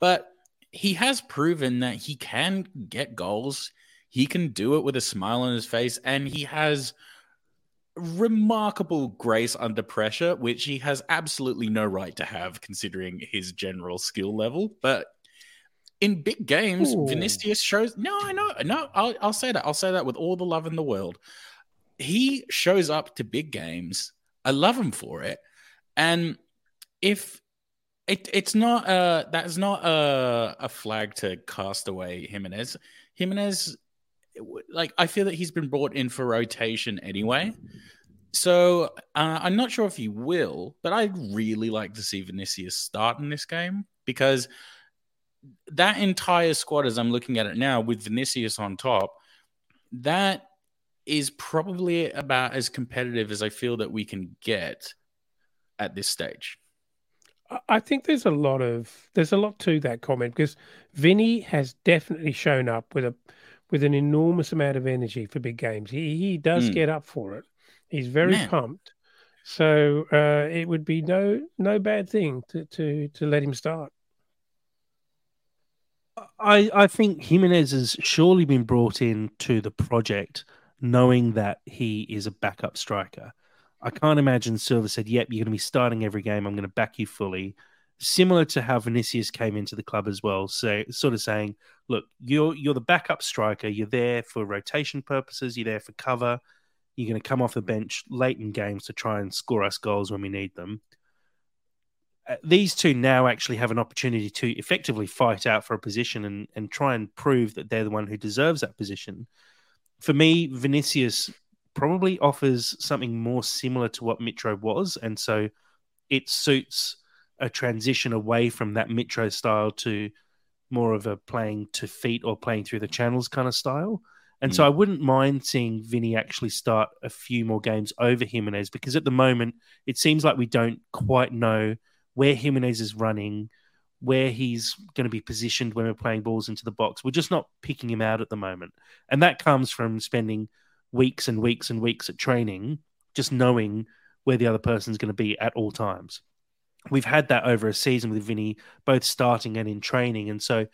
Speaker 3: But he has proven that he can get goals. He can do it with a smile on his face, and he has remarkable grace under pressure, which he has absolutely no right to have considering his general skill level. But in big games,
Speaker 2: Ooh.
Speaker 3: Vinicius shows. No, I know, no, I'll, I'll say that. I'll say that with all the love in the world. He shows up to big games. I love him for it. And if it, it's not uh that is not a, a flag to cast away Jimenez. Jimenez like I feel that he's been brought in for rotation anyway. So uh, I'm not sure if he will, but I'd really like to see Vinicius start in this game because that entire squad, as I'm looking at it now, with Vinicius on top, that is probably about as competitive as I feel that we can get at this stage.
Speaker 2: I think there's a lot of there's a lot to that comment because Vinny has definitely shown up with a with an enormous amount of energy for big games. He he does
Speaker 3: Mm.
Speaker 2: get up for it. He's very
Speaker 3: Man.
Speaker 2: pumped. So uh, it would be no no bad thing to to to let him start.
Speaker 1: I, I think Jimenez has surely been brought in to the project knowing that he is a backup striker. I can't imagine Silva said, Yep, you're going to be starting every game. I'm going to back you fully. Similar to how Vinicius came into the club as well. So sort of saying, look, you're you're the backup striker. You're there for rotation purposes, you're there for cover. You're going to come off the bench late in games to try and score us goals when we need them. Uh, these two now actually have an opportunity to effectively fight out for a position and, and try and prove that they're the one who deserves that position. For me, Vinicius probably offers something more similar to what Mitro was. And so it suits a transition away from that Mitro style to more of a playing to feet or playing through the channels kind of style. And so hmm. I wouldn't mind seeing Vinny actually start a few more games over Jimenez because at the moment it seems like we don't quite know where Jimenez is running, where he's going to be positioned when we're playing balls into the box. We're just not picking him out at the moment. And that comes from spending weeks and weeks and weeks at training, just knowing where the other person's going to be at all times. We've had that over a season with Vinny, both starting and in training. And so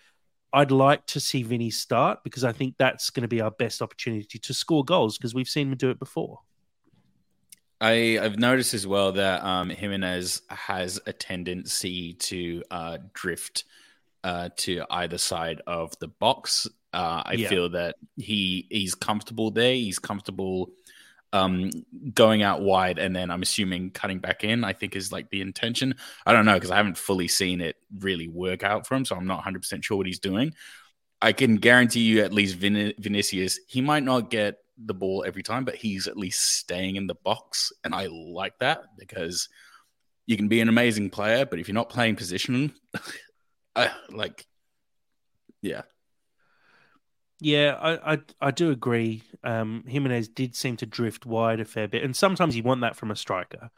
Speaker 1: I'd like to see Vinny start because I think that's going to be our best opportunity to score goals because we've seen him do it before.
Speaker 3: I, I've noticed as well that um, Jimenez has a tendency to uh, drift uh, to either side of the box. Uh, I
Speaker 1: Yeah.
Speaker 3: feel that he he's comfortable there. He's comfortable um, going out wide, and then I'm assuming cutting back in. I think is like the intention. I don't know because I haven't fully seen it really work out for him, so I'm not 100 percent sure what he's doing. I can guarantee you, at least Vin- Vinicius, he might not get the ball every time, but he's at least staying in the box. And I like that because you can be an amazing player, but if you're not playing position, uh, like, yeah.
Speaker 1: Yeah, I, I I do agree. Um, Jimenez did seem to drift wide a fair bit, and sometimes you want that from a striker.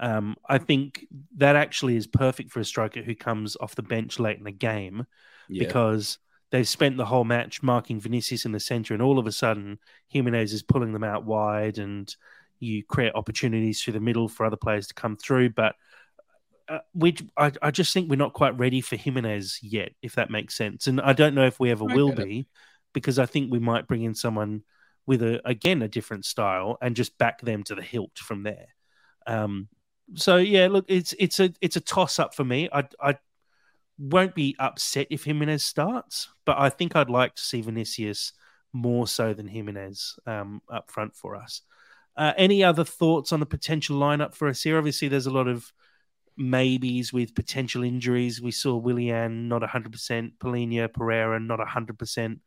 Speaker 1: Um, I think that actually is perfect for a striker who comes off the bench late in the game
Speaker 3: yeah.
Speaker 1: because they've spent the whole match marking Vinicius in the center, and all of a sudden Jimenez is pulling them out wide, and you create opportunities through the middle for other players to come through. But uh, we, I, I just think we're not quite ready for Jimenez yet, if that makes sense. And I don't know if we ever
Speaker 3: I
Speaker 1: will
Speaker 3: it.
Speaker 1: be, because I think we might bring in someone with a again a different style and just back them to the hilt from there. Um, so yeah, look, it's it's a it's a toss up for me. I I won't be upset if Jimenez starts, but I think I'd like to see Vinicius more so than Jimenez um, up front for us. Uh, any other thoughts on the potential lineup for us here? Obviously, there's a lot of maybes with potential injuries. We saw Willian not 100%, Palhinha Pereira not 100%.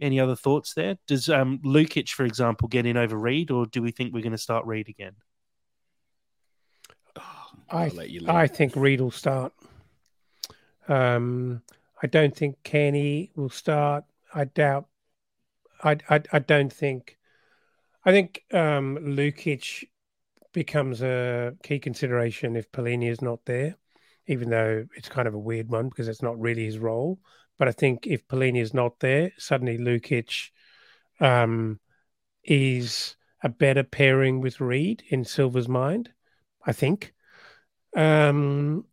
Speaker 1: Any other thoughts there? Does um, Lukic, for example, get in over Reed, or do we think we're going to start Reed again?
Speaker 2: Oh, I, I think Reed will start. Um, I don't think Cairney will start. I doubt. I, I, I don't think. I think um, Lukic becomes a key consideration if Palhinha is not there, even though it's kind of a weird one because it's not really his role. But I think if Palhinha is not there, suddenly Lukic um, is a better pairing with Reed in Silva's mind, I think. Um,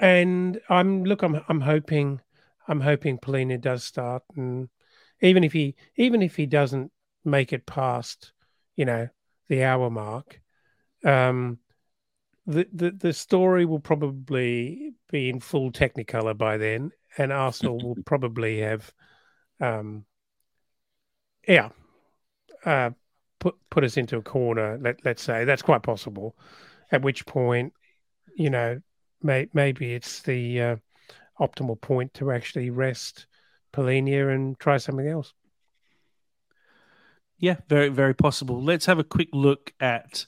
Speaker 2: and I'm look, I'm I'm hoping, I'm hoping Palhinha does start, and even if he even if he doesn't make it past, you know, the hour mark, um, the, the the story will probably be in full Technicolor by then, and Arsenal will probably have, um, yeah, uh, put put us into a corner. Let let's say that's quite possible. At which point, you know, may, maybe it's the uh, optimal point to actually rest Palhinha and try something else.
Speaker 1: Yeah, very very possible. Let's have a quick look at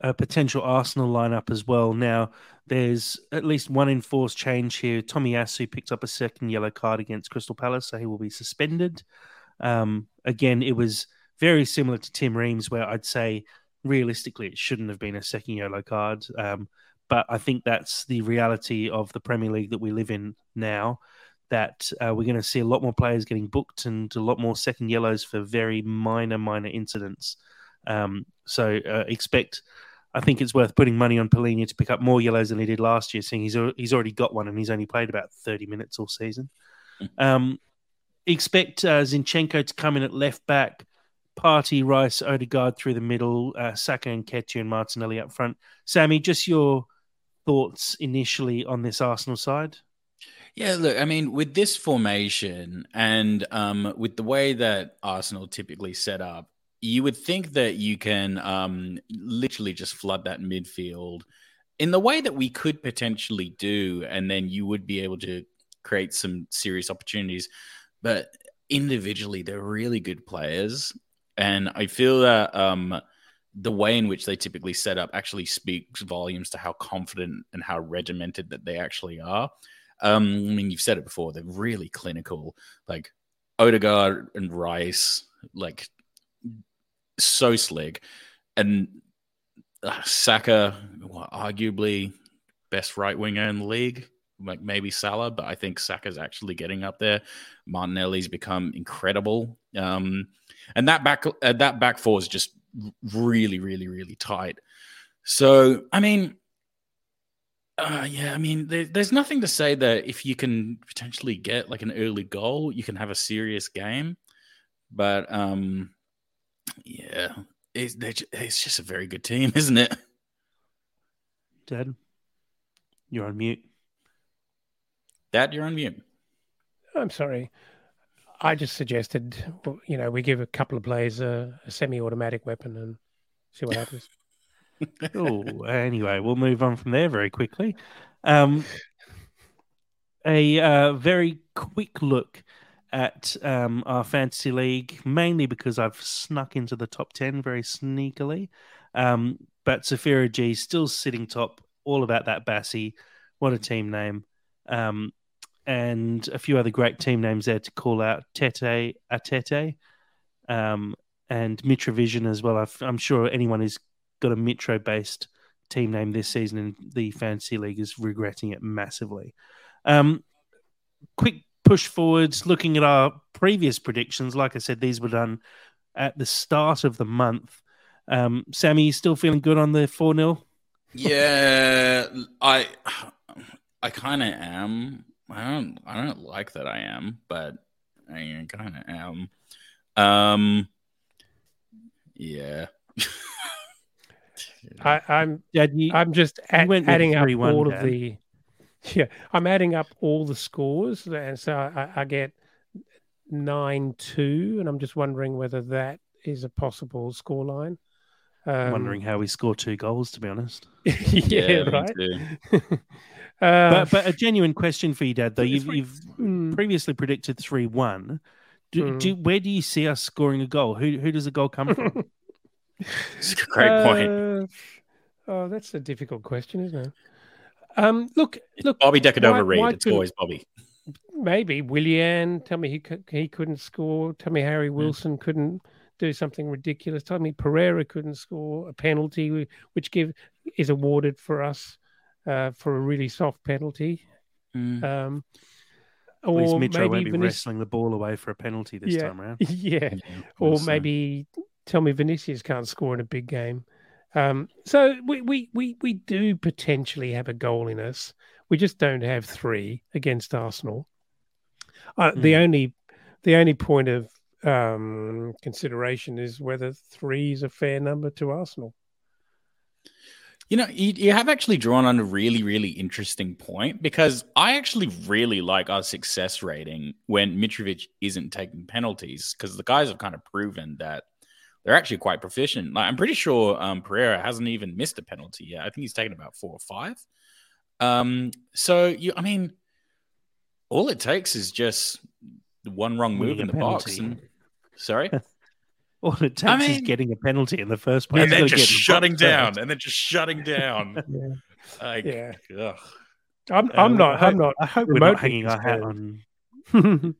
Speaker 1: a potential Arsenal lineup as well. Now, there's at least one enforced change here. Tomiyasu picked up a second yellow card against Crystal Palace, so he will be suspended. Um, again, it was very similar to Tim Ream's, where I'd say realistically it shouldn't have been a second yellow card. Um, but I think that's the reality of the Premier League that we live in now. That uh, we're going to see a lot more players getting booked and a lot more second yellows for very minor, minor incidents. Um, so uh, expect I think it's worth putting money on Palhinha to pick up more yellows than he did last year, seeing he's he's already got one and he's only played about thirty minutes all season. Mm-hmm. Um, expect uh, Zinchenko to come in at left back, Partey, Rice, Odegaard through the middle, uh, Saka and Nketiah and Martinelli up front. Sammy, just your thoughts initially on this Arsenal side?
Speaker 3: Yeah, look, I mean, with this formation and um, with the way that Arsenal typically set up, you would think that you can um, literally just flood that midfield in the way that we could potentially do, and then you would be able to create some serious opportunities. But individually, they're really good players, and I feel that um, the way in which they typically set up actually speaks volumes to how confident and how regimented that they actually are. Um, I mean, you've said it before; they're really clinical. Like Odegaard and Rice, like so slick. And uh, Saka, well, arguably best right winger in the league, like maybe Salah, but I think Saka's actually getting up there. Martinelli's become incredible, um, and that back uh, that back four is just really, really, really tight. So, I mean, uh, yeah, I mean, there, there's nothing to say that if you can potentially get like an early goal, you can have a serious game. But um, yeah, it's, it's just a very good team, isn't it?
Speaker 1: Dad, you're on mute.
Speaker 3: Dad, you're on mute.
Speaker 2: I'm sorry. I just suggested, you know, we give a couple of players a, a semi-automatic weapon and see what happens.
Speaker 1: oh, anyway, we'll move on from there very quickly. Um, a uh, very quick look at um, our fantasy league, mainly because I've snuck into the top 10 very sneakily. Um, but Safira G still sitting top, all about that Bassey. What a team name. Um, and a few other great team names there to call out Tete, Atete, um, and Mitrovision as well. i am sure anyone who's got a Mitro based team name this season in the fantasy league is regretting it massively. Um, quick push forwards, looking at our previous predictions, like I said, these were done at the start of the month. Um, Sammy, you still feeling good on the 4 0?
Speaker 3: Yeah, I I kind of am. I don't I don't like that I am, but I kind of am. Um, yeah.
Speaker 2: I, I'm yeah, you, I'm just add, adding up all of the Yeah, I'm adding up all the scores, and so I, I get nine two, and I'm just wondering whether that is a possible scoreline. Um,
Speaker 1: Wondering how we score two goals, to be honest.
Speaker 2: yeah,
Speaker 3: me
Speaker 2: right.
Speaker 3: too.
Speaker 2: Uh,
Speaker 1: But, but a genuine question for you, Dad. Though you've, you've
Speaker 2: mm,
Speaker 1: previously predicted three one. Do,
Speaker 2: Mm.
Speaker 1: do, where do you see us scoring a goal? Who who does the goal come from?
Speaker 3: It's a great point.
Speaker 2: uh, Oh, that's a difficult question, isn't it? Um, look, look,
Speaker 3: Bobby De Cordova
Speaker 2: why-
Speaker 3: Reed.
Speaker 2: why
Speaker 3: It's
Speaker 2: couldn't-
Speaker 3: always Bobby.
Speaker 2: maybe Willian. Tell me he he couldn't score. Tell me Harry
Speaker 3: Hmm.
Speaker 2: Wilson couldn't do something ridiculous. Tell me Pereira couldn't score a penalty, which give is awarded for us uh, for a really soft penalty.
Speaker 3: Mm.
Speaker 2: Um,
Speaker 1: At least
Speaker 2: or
Speaker 1: Mitro
Speaker 2: maybe
Speaker 1: won't be
Speaker 2: Vinic-
Speaker 1: wrestling the ball away for a penalty this
Speaker 2: Yeah.
Speaker 1: time around.
Speaker 2: yeah,
Speaker 3: Yeah,
Speaker 2: or
Speaker 3: we'll
Speaker 2: maybe tell me Vinicius can't score in a big game. Um, so we, we we we do potentially have a goal in us. We just don't have three against Arsenal. Uh, The
Speaker 1: Mm.
Speaker 2: only the only point of um, consideration is whether three is a fair number to Arsenal.
Speaker 3: You know, you, you have actually drawn on a really, really interesting point because I actually really like our success rating when Mitrovic isn't taking penalties because the guys have kind of proven that they're actually quite proficient. Like I'm pretty sure um, Pereira hasn't even missed a penalty yet. I think he's taken about four or five. Um, so you, I mean, all it takes is just one wrong move in
Speaker 1: a
Speaker 3: the box. And, sorry,
Speaker 1: All it takes
Speaker 3: I
Speaker 1: is getting a penalty in the first place.
Speaker 3: and then just
Speaker 1: get in the
Speaker 3: shutting down,
Speaker 1: first.
Speaker 3: and then just shutting down.
Speaker 2: Yeah,
Speaker 3: Like,
Speaker 2: Yeah.
Speaker 3: ugh.
Speaker 2: I'm I'm
Speaker 1: I
Speaker 2: not
Speaker 1: hope-
Speaker 2: I'm not
Speaker 1: I hope we're not hanging our hat on.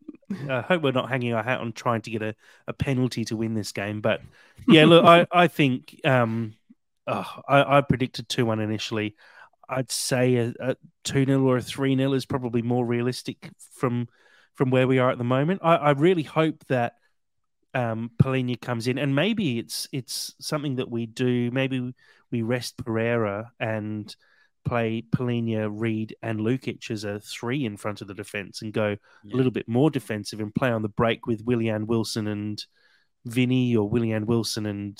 Speaker 1: I hope we're not hanging our hat on trying to get a, a penalty to win this game. But yeah, look, I, I think um, oh, I, I predicted 2 1 initially. I'd say a, a 2 0 or a 3 0 is probably more realistic from from where we are at the moment. I, I really hope that um, Palhinha comes in, and maybe it's it's something that we do. Maybe we rest Pereira and play Palhinha, Reed, and Lukic as a three in front of the defense, and go
Speaker 3: Yeah.
Speaker 1: a little bit more defensive and play on the break with Willian Wilson and Vinny or Willian Wilson and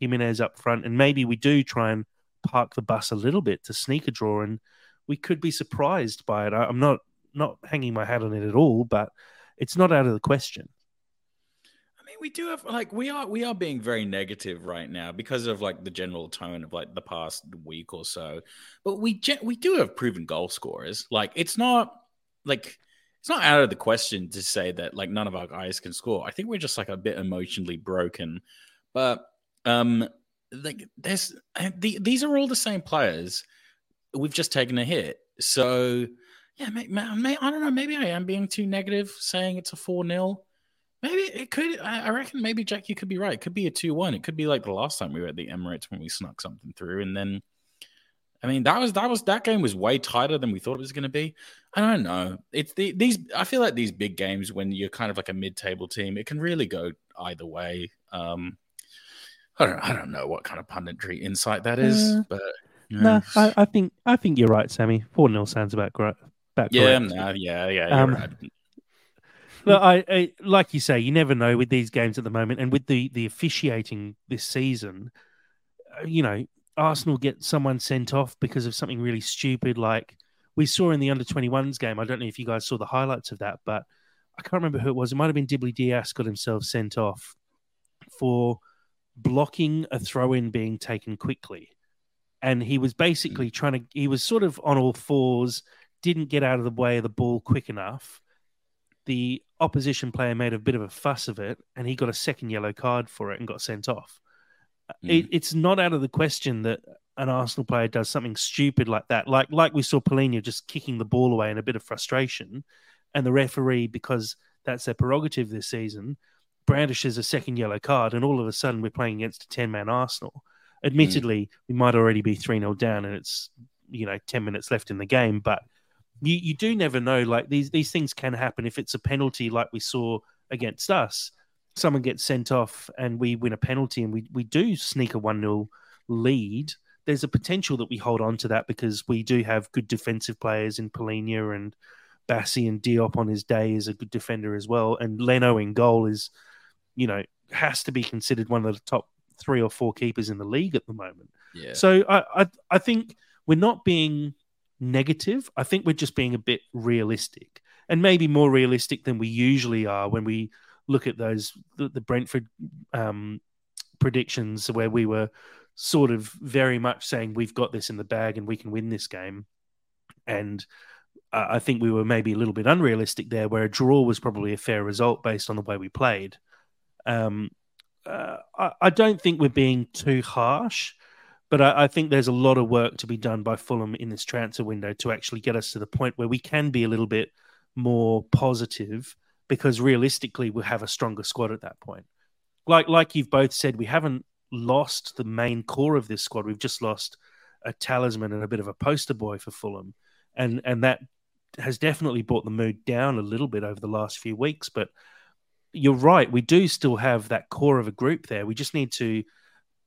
Speaker 1: Jimenez up front. And maybe we do try and park the bus a little bit to sneak a draw, and we could be surprised by it. I- I'm not not hanging my hat on it at all, but it's not out of the question.
Speaker 3: We do have like we are we are being very negative right now because of like the general tone of like the past week or so. But we we do have proven goal scorers. Like it's not like it's not out of the question to say that like none of our guys can score. I think we're just like a bit emotionally broken. But um like there's the, these are all the same players. We've just taken a hit. So yeah, may, may, I don't know. Maybe I am being too negative saying it's a 4 0. Maybe it could. I reckon maybe Jack, you could be right. It could be a two-one. It could be like the last time we were at the Emirates when we snuck something through, and then, I mean, that was that was that game was way tighter than we thought it was going to be. I don't know. It's the, these. I feel like these big games when you're kind of like a mid-table team, it can really go either way. Um, I don't. I don't know what kind of punditry insight that is,
Speaker 1: Uh,
Speaker 3: but
Speaker 1: No,
Speaker 3: yeah.
Speaker 1: I, I think I think you're right, Sammy. Four 0 sounds about great. About
Speaker 3: yeah,
Speaker 1: correct.
Speaker 3: no, yeah, yeah. You're
Speaker 1: Um,
Speaker 3: right.
Speaker 1: Look, I, I like you say, you never know with these games at the moment, and with the the officiating this season. uh, You know, Arsenal get someone sent off because of something really stupid, like we saw in the under 21s game. I don't know if you guys saw the highlights of that, but I can't remember who it was. It might have been Dibley Diaz got himself sent off for blocking a throw in being taken quickly. And he was basically trying to, he was sort of on all fours, didn't get out of the way of the ball quick enough. The opposition player made a bit of a fuss of it, and he got a second yellow card for it and got sent off. Hmm. It, it's not out of the question that an Arsenal player does something stupid like that, like like we saw Palhinha just kicking the ball away in a bit of frustration, and the referee, because that's their prerogative this season, brandishes a second yellow card, and all of a sudden we're playing against a ten man Arsenal. Hmm. Admittedly, we might already be three 0 down, and it's you know ten minutes left in the game, but you, you do never know. Like these these things can happen if it's a penalty, like we saw against us. Someone gets sent off, and we win a penalty, and we we do sneak a one 0 lead. There's a potential that we hold on to that because we do have good defensive players in Palhinha and Bassey and Diop on his day is a good defender as well, and Leno in goal is, you know, has to be considered one of the top three or four keepers in the league at the moment.
Speaker 3: yeah.
Speaker 1: So I, I I think we're not being negative. I think we're just being a bit realistic, and maybe more realistic than we usually are when we look at those the, the Brentford um, predictions where we were sort of very much saying we've got this in the bag and we can win this game. And I think we were maybe a little bit unrealistic there, where a draw was probably a fair result based on the way we played. Um, uh, I, I, don't think we're being too harsh, but I, I, think there's a lot of work to be done by Fulham in this transfer window to actually get us to the point where we can be a little bit more positive because realistically we'll have a stronger squad at that point. Like like you've both said, we haven't lost the main core of this squad. We've just lost a talisman and a bit of a poster boy for Fulham, and and that has definitely brought the mood down a little bit over the last few weeks. But you're right, we do still have that core of a group there. We just need to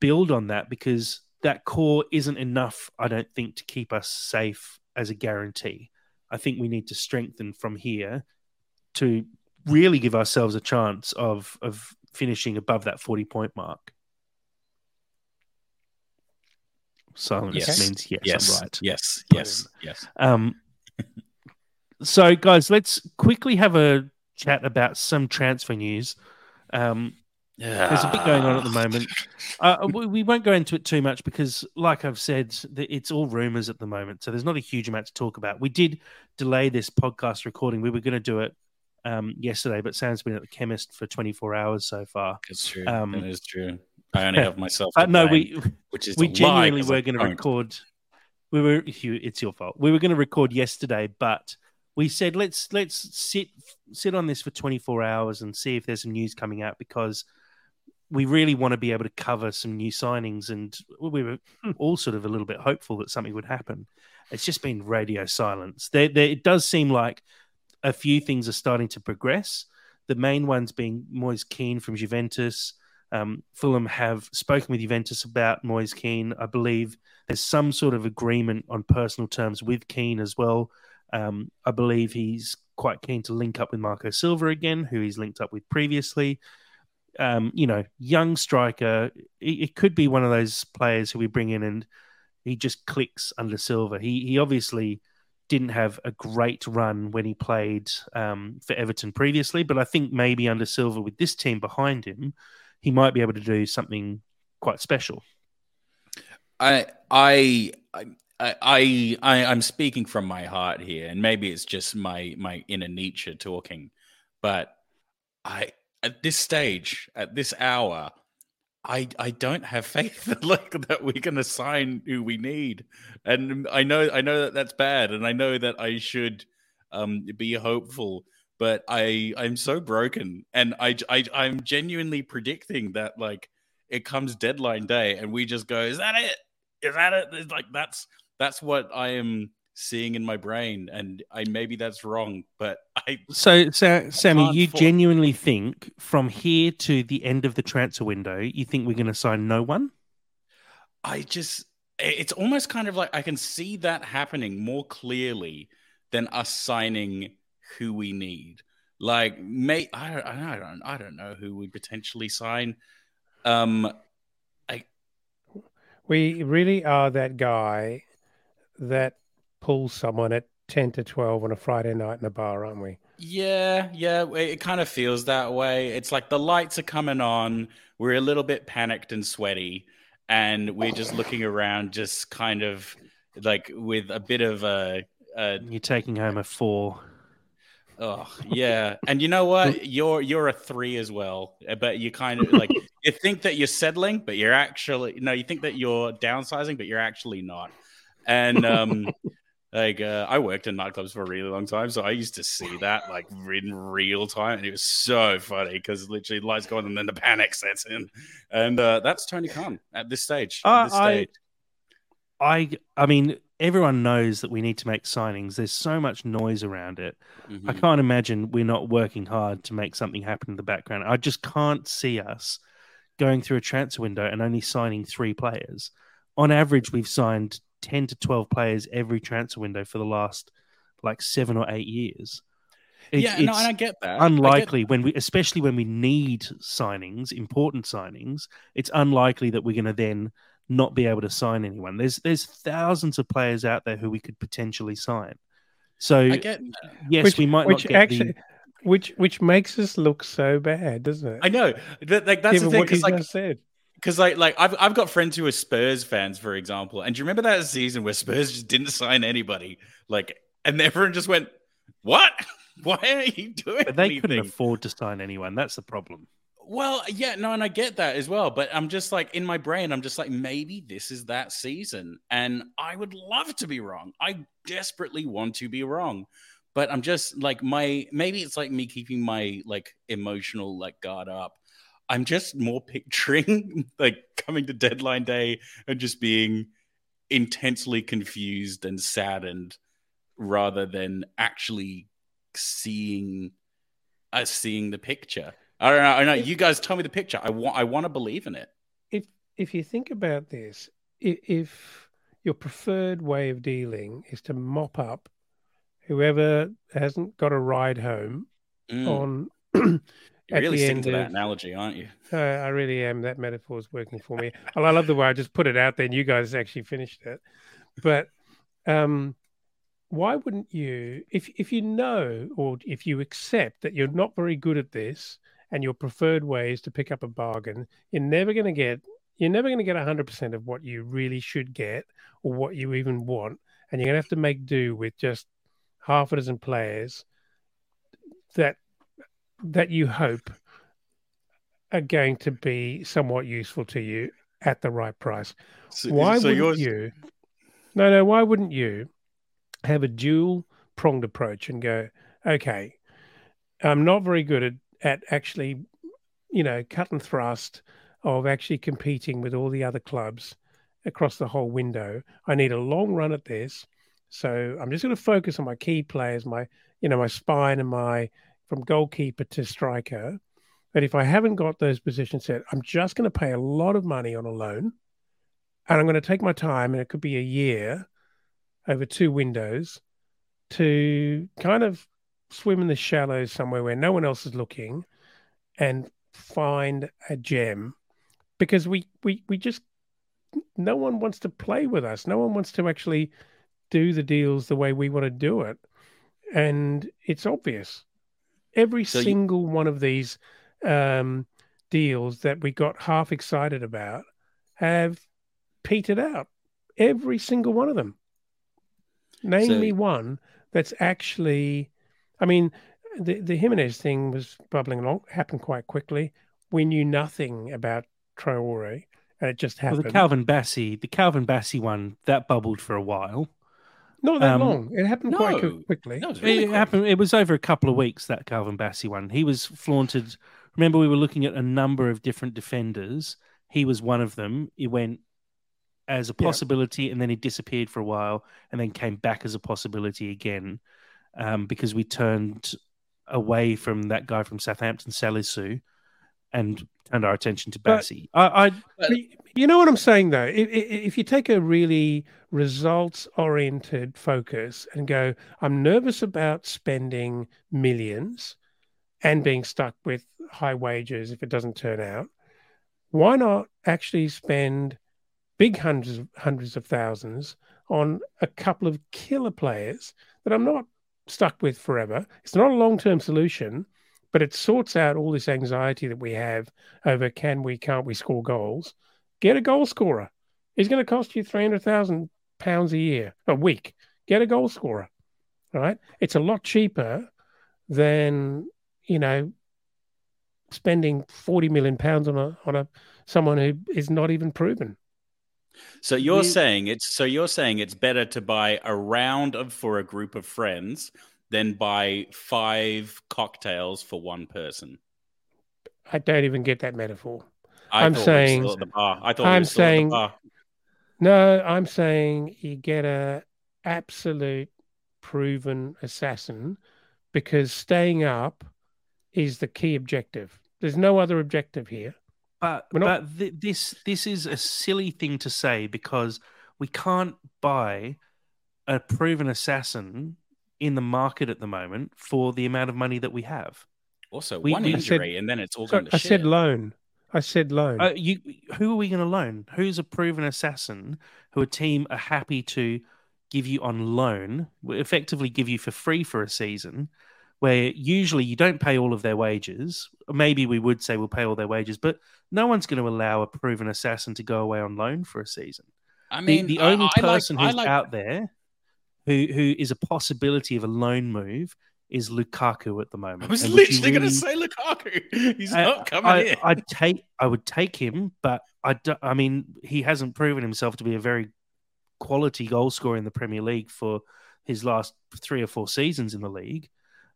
Speaker 1: build on that because that core isn't enough, I don't think, to keep us safe as a guarantee. I think we need to strengthen from here to really give ourselves a chance of of finishing above that 40 point mark. Silence yes. means yes,
Speaker 3: yes,
Speaker 1: I'm right.
Speaker 3: Yes, yes, yes.
Speaker 1: Um, so, guys, let's quickly have a chat about some transfer news. Um, there's a bit going on at the moment. Uh, we, we, won't go into it too much because, like I've said, it's all rumors at the moment. So there's not a huge amount to talk about. We did delay this podcast recording. We were going to do it um, yesterday, but Sam's been at the chemist for 24 hours so far.
Speaker 3: It's true. Um, it is true. I only have myself.
Speaker 1: Uh, no, we which is we genuinely were going to record. We were. It's your fault. We were going to record yesterday, but we said let's let's sit sit on this for 24 hours and see if there's some news coming out because we really want to be able to cover some new signings and we were all sort of a little bit hopeful that something would happen. It's just been radio silence. There, there it does seem like a few things are starting to progress. The main ones being Moise Kean from Juventus. Um, Fulham have spoken with Juventus about Moise Kean. I believe there's some sort of agreement on personal terms with Kean as well. Um, I believe he's quite keen to link up with Marco Silva again, who he's linked up with previously. Um, you know, young striker. It, could be one of those players who we bring in and he just clicks under Silva. He he obviously didn't have a great run when he played um, for Everton previously, but I think maybe under Silva with this team behind him, he might be able to do something quite special.
Speaker 3: I I I I, I am speaking from my heart here, and maybe it's just my my inner nature talking, but I at this stage, at this hour, I I don't have faith that like that we're going to sign who we need, and I know I know that that's bad, and I know that I should um, be hopeful, but I I'm so broken, and I I I'm genuinely predicting that like it comes deadline day, and we just go, is that it? Is that it? It's like that's that's what I am seeing in my brain, and I maybe that's wrong, but I.
Speaker 1: So, so Sammy, you for... genuinely think from here to the end of the transfer window, you think we're going to sign no one?
Speaker 3: I just, it's almost kind of like I can see that happening more clearly than us signing who we need. Like, may I don't, I don't, I don't know who we potentially sign. Um, I.
Speaker 2: We really are that guy that pull someone at 10 to 12 on a Friday night in a bar, aren't we?
Speaker 3: Yeah, yeah, it kind of feels that way. It's like the lights are coming on, we're a little bit panicked and sweaty, and we're just looking around, just kind of like with a bit of a. a
Speaker 1: You're taking home a four.
Speaker 3: Oh yeah, and you know what? You're you're a three as well, but you kind of like you think that you're settling, but you're actually no. You think that you're downsizing, but you're actually not. And um, like uh, I worked in nightclubs for a really long time, so I used to see that like in real time, and it was so funny because literally lights go on and then the panic sets in, and uh, that's Tony Khan at this stage.
Speaker 1: Uh,
Speaker 3: this stage.
Speaker 1: I, I, I mean, everyone knows that we need to make signings. There's so much noise around it. Mm-hmm. I can't imagine we're not working hard to make something happen in the background. I just can't see us going through a transfer window and only signing three players. On average, we've signed 10 to 12 players every transfer window for the last like seven or eight years.
Speaker 3: It, yeah, no, and I get that.
Speaker 1: Unlikely
Speaker 3: get...
Speaker 1: when we, especially when we need signings, important signings. It's unlikely that we're going to then not be able to sign anyone. There's there's thousands of players out there who we could potentially sign. So
Speaker 3: get,
Speaker 1: yes,
Speaker 2: which,
Speaker 1: we might
Speaker 2: which
Speaker 1: not get
Speaker 2: actually, the... which which makes us look so bad, doesn't it?
Speaker 3: I know. That, like that's Given the thing because like
Speaker 2: said
Speaker 3: because like like I've I've got friends who are Spurs fans, for example. And do you remember that season where Spurs just didn't sign anybody? Like, and everyone just went, "What? Why are you doing?"
Speaker 1: But they
Speaker 3: anything?
Speaker 1: couldn't afford to sign anyone. That's the problem.
Speaker 3: Well, yeah, no, and I get that as well. But I'm just like in my brain, I'm just like, maybe this is that season, and I would love to be wrong. I desperately want to be wrong, but I'm just like my maybe it's like me keeping my like emotional like guard up. I'm just more picturing like coming to deadline day and just being intensely confused and saddened rather than actually seeing us uh, seeing the picture. I don't know. I know. You guys tell me the picture. I want. I want to believe in it.
Speaker 2: If if you think about this, if, if your preferred way of dealing is to mop up whoever hasn't got a ride home
Speaker 3: Mm.
Speaker 2: on.
Speaker 3: You're really sticking to that
Speaker 2: of-
Speaker 3: analogy, aren't you?
Speaker 2: Uh, I really am. That metaphor is working for me. Well, I love the way I just put it out there, and you guys actually finished it. But um, why wouldn't you, if if you know or if you accept that you're not very good at this, and your preferred way is to pick up a bargain, you're never going to get you're never going to get 100% of what you really should get or what you even want, and you're going to have to make do with just half a dozen players that that you hope are going to be somewhat useful to you at the right price.
Speaker 3: So,
Speaker 2: Why
Speaker 3: so
Speaker 2: wouldn't
Speaker 3: yours-
Speaker 2: you? No, no. Why wouldn't you have a dual pronged approach and go, okay, I'm not very good at, at actually, you know, cut and thrust of actually competing with all the other clubs across the whole window. I need a long run at this. So I'm just going to focus on my key players, my, you know, my spine and my from goalkeeper to striker. But if I haven't got those positions set, I'm just going to pay a lot of money on a loan and I'm going to take my time, and it could be a year over two windows to kind of swim in the shallows somewhere where no one else is looking and find a gem. Because we we we just no one wants to play with us. No one wants to actually do the deals the way we want to do it. And it's obvious every
Speaker 3: So you-
Speaker 2: single one of these um, deals that we got half excited about have petered out. Every single one of them. Name
Speaker 3: So-
Speaker 2: me one that's actually. I mean, the the Jimenez thing was bubbling along. Happened quite quickly. We knew nothing about Traore, and it just
Speaker 1: Well,
Speaker 2: happened.
Speaker 1: the Calvin Bassey, the Calvin Bassey one, that bubbled for a while.
Speaker 2: Not that
Speaker 1: um,
Speaker 2: long. It happened quite
Speaker 3: no,
Speaker 2: qu- quickly.
Speaker 3: That was really
Speaker 1: it
Speaker 3: quick.
Speaker 1: happened. It was over a couple of weeks that Calvin Bassey one. He was flaunted. Remember, we were looking at a number of different defenders. He was one of them. He went as a
Speaker 2: Yeah.
Speaker 1: possibility, and then he disappeared for a while, and then came back as a possibility again, um, because we turned away from that guy from Southampton, Salisu, and turned our attention to
Speaker 2: But-
Speaker 1: I, I
Speaker 2: But you know what I'm saying, though. If, if you take a really results-oriented focus and go, "I'm nervous about spending millions and being stuck with high wages if it doesn't turn out," why not actually spend big hundreds hundreds of thousands on a couple of killer players that I'm not stuck with forever? It's not a long-term solution, but it sorts out all this anxiety that we have over can we, can't we score goals. Get a goal scorer. He's going to cost you three hundred thousand pounds a year, a week. Get a goal scorer. Right? It's a lot cheaper than you know spending forty million pounds on a on a someone who is not even proven.
Speaker 3: So you're
Speaker 1: We-
Speaker 3: saying it's so you're saying it's better to buy a round of for a group of friends than buy five cocktails for one person.
Speaker 2: I don't even get that metaphor.
Speaker 3: I
Speaker 2: I'm
Speaker 3: thought we
Speaker 2: saying-
Speaker 3: still at the bar. I thought
Speaker 2: I'm
Speaker 3: were still at the
Speaker 2: saying-
Speaker 3: bar.
Speaker 2: No, I'm saying you get a absolute proven assassin because staying up is the key objective. There's no other objective here.
Speaker 1: But
Speaker 2: not-
Speaker 1: but th- this this is a silly thing to say because we can't buy a proven assassin in the market at the moment for the amount of money that we have.
Speaker 3: Also,
Speaker 1: we-
Speaker 3: one
Speaker 1: we- I
Speaker 2: said-
Speaker 3: injury and then it's all
Speaker 2: So
Speaker 3: going to
Speaker 2: I
Speaker 3: shit.
Speaker 2: said loan. I said loan.
Speaker 1: Uh, you who are we going to loan? Who's a proven assassin who a team are happy to give you on loan, effectively give you for free for a season, where usually you don't pay all of their wages. Maybe we would say we'll pay all their wages, but no one's going to allow a proven assassin to go away on loan for a season.
Speaker 3: I mean,
Speaker 1: the, the only
Speaker 3: I, I
Speaker 1: person
Speaker 3: like,
Speaker 1: who's
Speaker 3: like,
Speaker 1: out there who who is a possibility of a loan move is Lukaku at the moment.
Speaker 3: I was
Speaker 1: And
Speaker 3: literally going to say Lukaku. He's
Speaker 1: I-
Speaker 3: not coming
Speaker 1: I,
Speaker 3: in.
Speaker 1: I'd take I would take him, but I, do, I mean he hasn't proven himself to be a very quality goal scorer in the Premier League for his last three or four seasons in the league.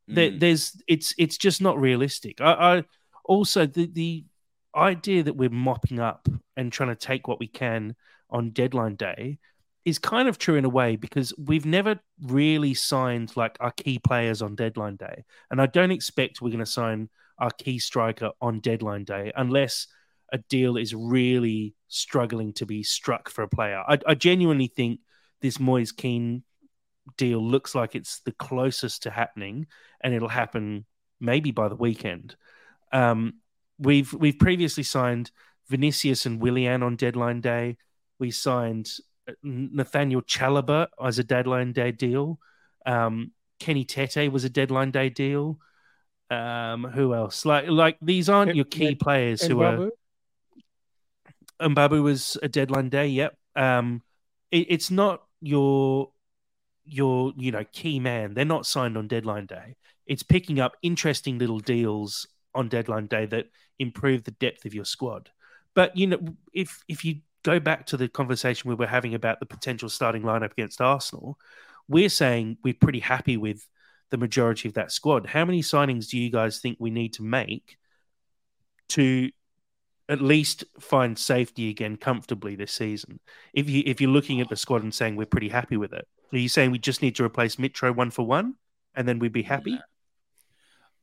Speaker 1: There,
Speaker 3: Mm.
Speaker 1: there's it's it's just not realistic. I, I also the the idea that we're mopping up and trying to take what we can on deadline day is kind of true in a way because we've never really signed like our key players on deadline day, and I don't expect we're going to sign our key striker on deadline day unless a deal is really struggling to be struck for a player. I, I genuinely think this Moise Kean deal looks like it's the closest to happening, and it'll happen maybe by the weekend. Um, we've we've previously signed Vinicius and Willian on deadline day. We signed Nathaniel Chalobah as a deadline day deal. Um, Kenny Tete was a deadline day deal. Um, who else? Like like these aren't
Speaker 2: And-
Speaker 1: your key
Speaker 2: and-
Speaker 1: players
Speaker 2: And
Speaker 1: who are. Mbabu was a deadline day. Yep. Um, it, it's not your your you know key man. They're not signed on deadline day. It's picking up interesting little deals on deadline day that improve the depth of your squad. But you know, if if you go back to the conversation we were having about the potential starting lineup against Arsenal, we're saying we're pretty happy with the majority of that squad. How many signings do you guys think we need to make to at least find safety again comfortably this season? If you if you're looking at the squad and saying we're pretty happy with it, are you saying we just need to replace Mitro one for one and then we'd be happy?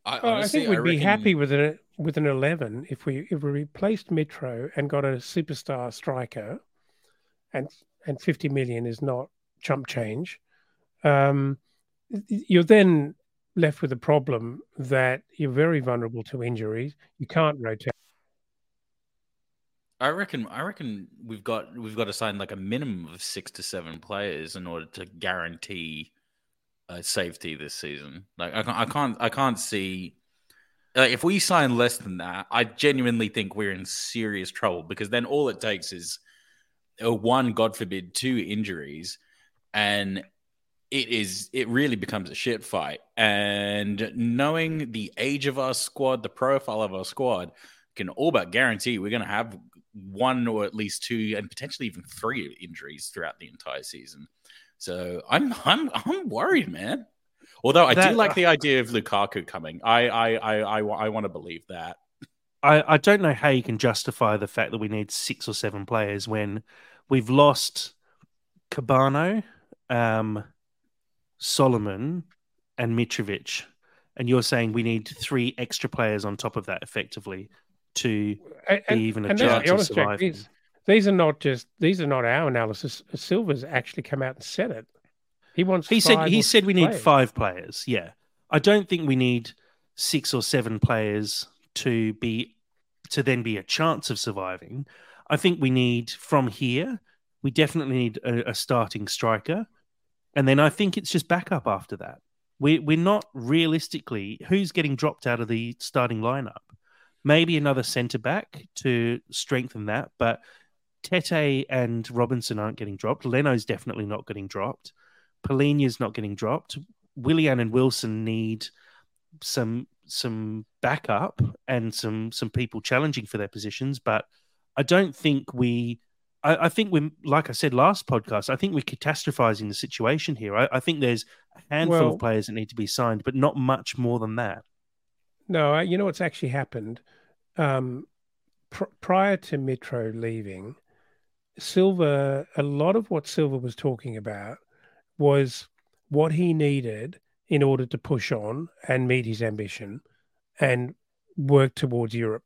Speaker 3: I,
Speaker 2: Oh, I think we'd be
Speaker 3: reckon-
Speaker 2: happy with an with an eleven if we if we replaced Mitro and got a superstar striker, and and fifty million is not chump change. Um, you're then left with a problem that you're very vulnerable to injuries. You can't rotate.
Speaker 3: I reckon. I reckon we've got we've got to sign like a minimum of six to seven players in order to guarantee uh, safety this season. Like I can't, I can't, I can't see. Like, if we sign less than that, I genuinely think we're in serious trouble because then all it takes is a one, God forbid, two injuries, and it is it really becomes a shit fight. And knowing the age of our squad, the profile of our squad, can all but guarantee we're going to have one or at least two and potentially even three injuries throughout the entire season. So I'm I'm I'm worried, man. Although I
Speaker 1: That-
Speaker 3: do like the idea of Lukaku coming. I I I I, I want to believe that.
Speaker 1: I, I don't know how you can justify the fact that we need six or seven players when we've lost Kebano, um, Solomon, and Mitrovic, and you're saying we need three extra players on top of that effectively to
Speaker 2: And,
Speaker 1: be even a
Speaker 2: and
Speaker 1: chance of
Speaker 2: honest, Jack,
Speaker 1: surviving.
Speaker 2: these, these are not just these are not our analysis. Silva's actually come out and said it. He wants.
Speaker 1: He said he said we
Speaker 2: six
Speaker 1: need
Speaker 2: players.
Speaker 1: five players. Yeah, I don't think we need six or seven players to be to then be a chance of surviving. I think we need from here. We definitely need a, a starting striker, and then I think it's just backup after that. We we're not realistically who's getting dropped out of the starting lineup. Maybe another centre back to strengthen that, but Tete and Robinson aren't getting dropped. Leno's definitely not getting dropped. Palhinha's not getting dropped. Willian and Wilson need some some backup and some some people challenging for their positions, but I don't think we. I, I think we're like I said last podcast. I think we're catastrophizing the situation here. I, I think there's a handful
Speaker 2: Well-
Speaker 1: of players that need to be signed, but not much more than that.
Speaker 2: No, you know what's actually happened. Um, pr- prior to Mitro leaving, Silva, a lot of what Silva was talking about was what he needed in order to push on and meet his ambition and work towards Europe.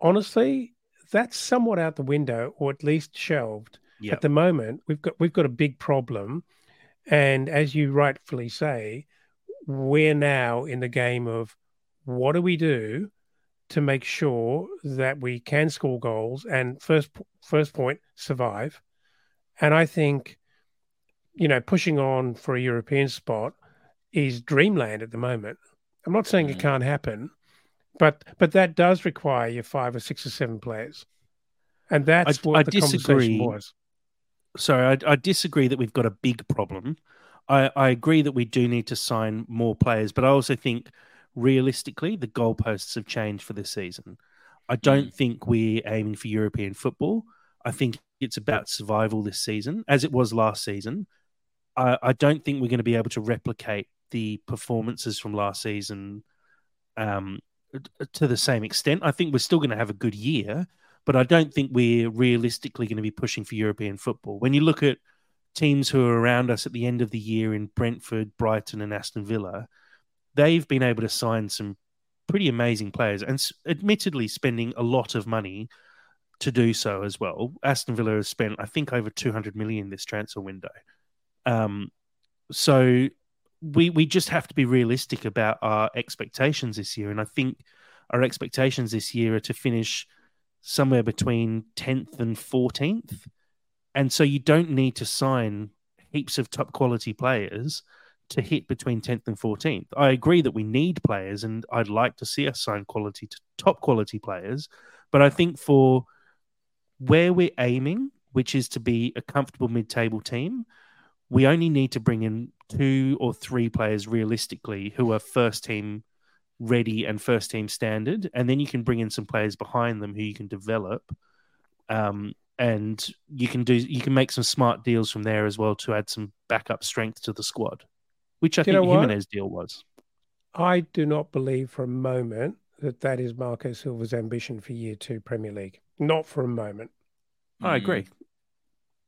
Speaker 2: Honestly, that's somewhat out the window, or at least shelved.
Speaker 1: Yeah,
Speaker 2: At the moment, we've got we've got a big problem, and as you rightfully say, we're now in the game of what do we do to make sure that we can score goals and first first point survive. And I think, you know, pushing on for a European spot is dreamland at the moment. I'm not saying
Speaker 3: Mm.
Speaker 2: it can't happen, but but that does require your five or six or seven players, and that's
Speaker 1: I-
Speaker 2: what
Speaker 1: I
Speaker 2: the
Speaker 1: disagree.
Speaker 2: conversation was.
Speaker 1: sorry, I, I disagree that we've got a big problem. I, I agree that we do need to sign more players, but I also think realistically the goalposts have changed for this season. I don't think we're aiming for European football. I think it's about survival this season, as it was last season. I, I don't think we're going to be able to replicate the performances from last season um, to the same extent. I think we're still going to have a good year, but I don't think we're realistically going to be pushing for European football. When you look at teams who are around us at the end of the year in Brentford, Brighton, and Aston Villa, they've been able to sign some pretty amazing players and admittedly spending a lot of money to do so as well. Aston Villa has spent, I think, over 200 million this transfer window. Um, so we we just have to be realistic about our expectations this year, and I think our expectations this year are to finish somewhere between 10th and 14th. And so you don't need to sign heaps of top quality players to hit between 10th and 14th. I agree that we need players and I'd like to see us sign quality to top quality players, but I think for where we're aiming, which is to be a comfortable mid-table team, we only need to bring in two or three players realistically who are first team ready and first team standard, and then you can bring in some players behind them who you can develop, um, and you can do you can make some smart deals from there as well to add some backup strength to the squad, which I
Speaker 2: Do
Speaker 1: think
Speaker 2: know?
Speaker 1: Jimenez deal was.
Speaker 2: I do not believe for a moment that that is Marco Silva's ambition for year two Premier League. Not for a moment.
Speaker 1: I agree.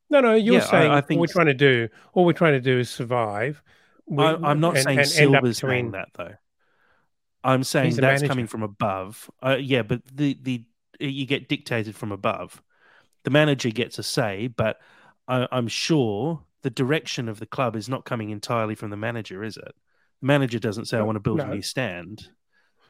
Speaker 2: No, no, you're
Speaker 1: Yeah,
Speaker 2: saying
Speaker 1: I
Speaker 2: all
Speaker 1: think
Speaker 2: we're trying to do, all we're trying to do is survive. We-
Speaker 1: I, I'm not
Speaker 2: and-
Speaker 1: saying
Speaker 2: and end up
Speaker 1: Silva's saying that though. I'm saying that's
Speaker 2: manager.
Speaker 1: coming from above. Uh, yeah, but the the you get dictated from above. The manager gets a say, but I, I'm sure the direction of the club is not coming entirely from the manager, is it? The manager doesn't say, "I want to build a new stand."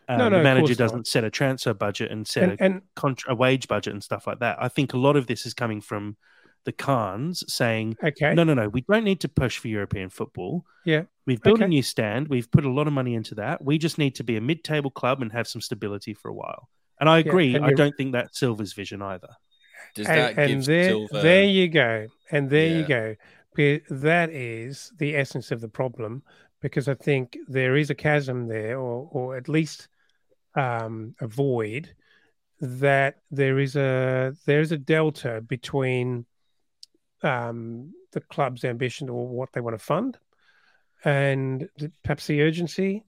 Speaker 1: Um,
Speaker 2: No, no,
Speaker 1: the manager
Speaker 2: course not.
Speaker 1: doesn't set a transfer budget and set
Speaker 2: And,
Speaker 1: a
Speaker 2: and
Speaker 1: contra- a wage budget and stuff like that. I think a lot of this is coming from the Khans saying,
Speaker 2: okay,
Speaker 1: "No, no, no, we don't need to push for European football.
Speaker 2: Yeah.
Speaker 1: we've built a new stand. We've put a lot of money into that. We just need to be a mid-table club and have some stability for a while." And I
Speaker 2: Yeah,
Speaker 1: agree.
Speaker 2: and
Speaker 1: I
Speaker 2: you're-
Speaker 1: don't think that's Silva's vision either.
Speaker 3: Does
Speaker 2: and,
Speaker 3: that
Speaker 2: and
Speaker 3: give
Speaker 2: there,
Speaker 3: Silva?
Speaker 2: there you go, and there you go. That is the essence of the problem, because I think there is a chasm there, or or at least um, a void. That there is a there is a delta between um, the club's ambition or what they want to fund, and the, perhaps the urgency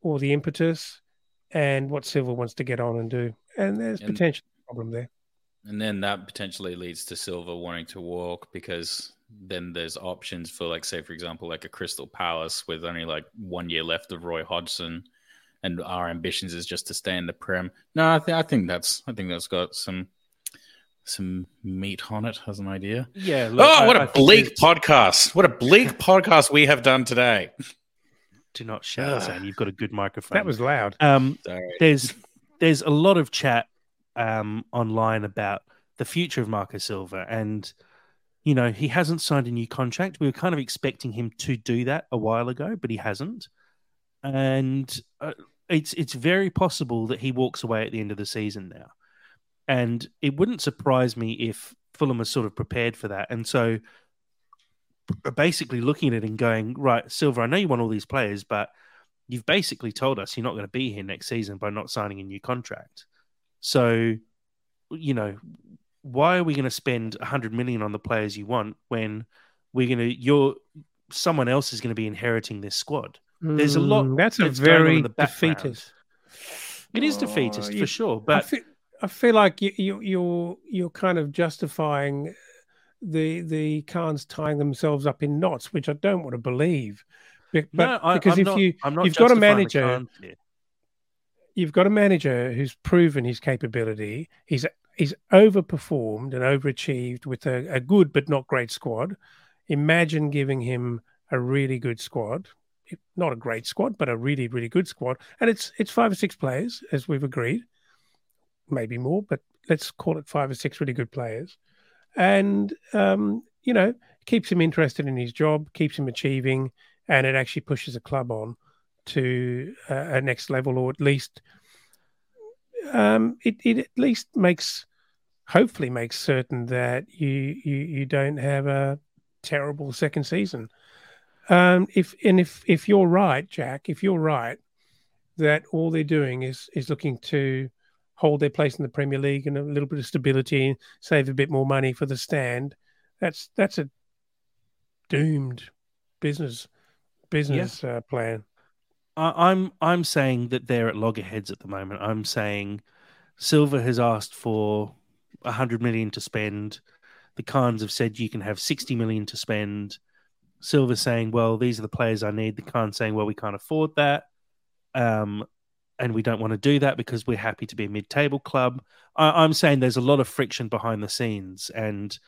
Speaker 2: or the impetus, and what Silva wants to get on and do. And there's
Speaker 3: And-
Speaker 2: potential problem there.
Speaker 3: And then that potentially leads to Silva wanting to walk because then there's options for, like, say, for example, like a Crystal Palace with only like one year left of Roy Hodgson, and our ambitions is just to stay in the Prem. No, I think I think that's I think that's got some some meat on it as an idea.
Speaker 1: Yeah.
Speaker 3: oh, what a bleak podcast! What a bleak podcast we have done today.
Speaker 1: Do not shout,
Speaker 3: Ugh.
Speaker 1: Sam. You've got a good microphone.
Speaker 2: That was loud.
Speaker 1: Um,
Speaker 3: Sorry.
Speaker 1: there's there's a lot of chat um, online about the future of Marco Silva, and you know he hasn't signed a new contract. We were kind of expecting him to do that a while ago, but he hasn't, and uh, it's it's very possible that he walks away at the end of the season now, and it wouldn't surprise me if Fulham are sort of prepared for that, and so basically looking at it and going, right, Silva, I know you want all these players, but you've basically told us you're not going to be here next season by not signing a new contract. So, you know, why are we going to spend 100 million on the players you want when we're going to, you're, someone else is going to be inheriting this squad? There's a lot
Speaker 2: Mm, That's a
Speaker 1: that's on in
Speaker 2: very
Speaker 1: the
Speaker 2: defeatist.
Speaker 1: It is
Speaker 2: Oh,
Speaker 1: defeatist
Speaker 2: you-
Speaker 1: for sure,
Speaker 2: I
Speaker 1: but
Speaker 2: feel, I feel like you, you, you're you're kind of justifying the the Khans tying themselves up in knots, which I don't want to believe. Be- But
Speaker 1: no, I,
Speaker 2: because
Speaker 1: I'm
Speaker 2: if
Speaker 1: not,
Speaker 2: you
Speaker 1: I'm not
Speaker 2: you've got a manager you've got a manager who's proven his capability. He's he's overperformed and overachieved with a, a good but not great squad. Imagine giving him a really good squad, not a great squad, but a really really good squad, and it's it's five or six players as we've agreed, maybe more, but let's call it five or six really good players, and um, you know keeps him interested in his job, keeps him achieving, and it actually pushes a club on to a next level, or at least um, it, it at least makes hopefully makes certain that you you you don't have a terrible second season. Um, if and if if you're right, Jack, if you're right that all they're doing is is looking to hold their place in the Premier League and a little bit of stability and save a bit more money for the stand, that's that's a doomed business business yeah. uh, plan.
Speaker 1: I'm I'm saying that they're at loggerheads at the moment. I'm saying Silva has asked for hundred million to spend. The Khans have said you can have sixty million to spend. Silva saying, "Well, these are the players I need." The Khans saying, "Well, we can't afford that." Um, and we don't want to do that because we're happy to be a mid-table club. I, am saying there's a lot of friction behind the scenes, and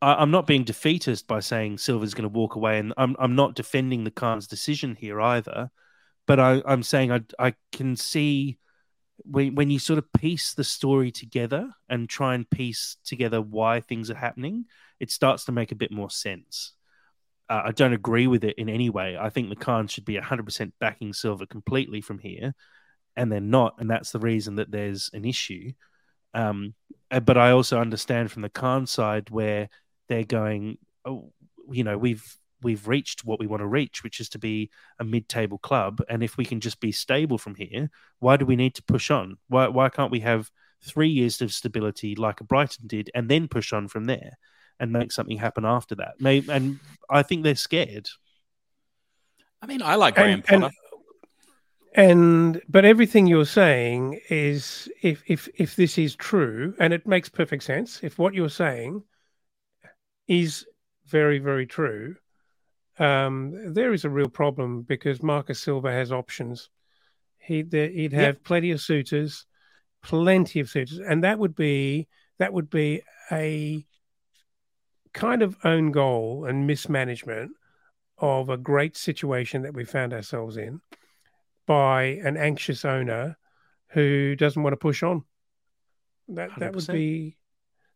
Speaker 1: I, am not being defeatist by saying Silva's going to walk away, and I'm I'm not defending the Khan's decision here either. But I, I'm saying I I can see when when you sort of piece the story together and try and piece together why things are happening, it starts to make a bit more sense. Uh, I don't agree with it in any way. I think the Khan should be 100% backing Silva completely from here and they're not, and that's the reason that there's an issue. Um, uh, but I also understand from the Khan side where they're going, oh, you know, we've we've reached what we want to reach, which is to be a mid-table club, and if we can just be stable from here, why do we need to push on? Why why can't we have three years of stability like Brighton did, and then push on from there and make something happen after that? Maybe, and I think they're scared.
Speaker 3: I mean, I like Graham and, Potter.
Speaker 2: And but everything you're saying is if if if this is true, and it makes perfect sense, if what you're saying is very very true, um, there is a real problem because Marcus Silva has options. He he'd have yep. plenty of suitors, plenty of suitors, and that would be that would be a kind of own goal and mismanagement of a great situation that we found ourselves in by an anxious owner who doesn't want to push on. That 100%. that would be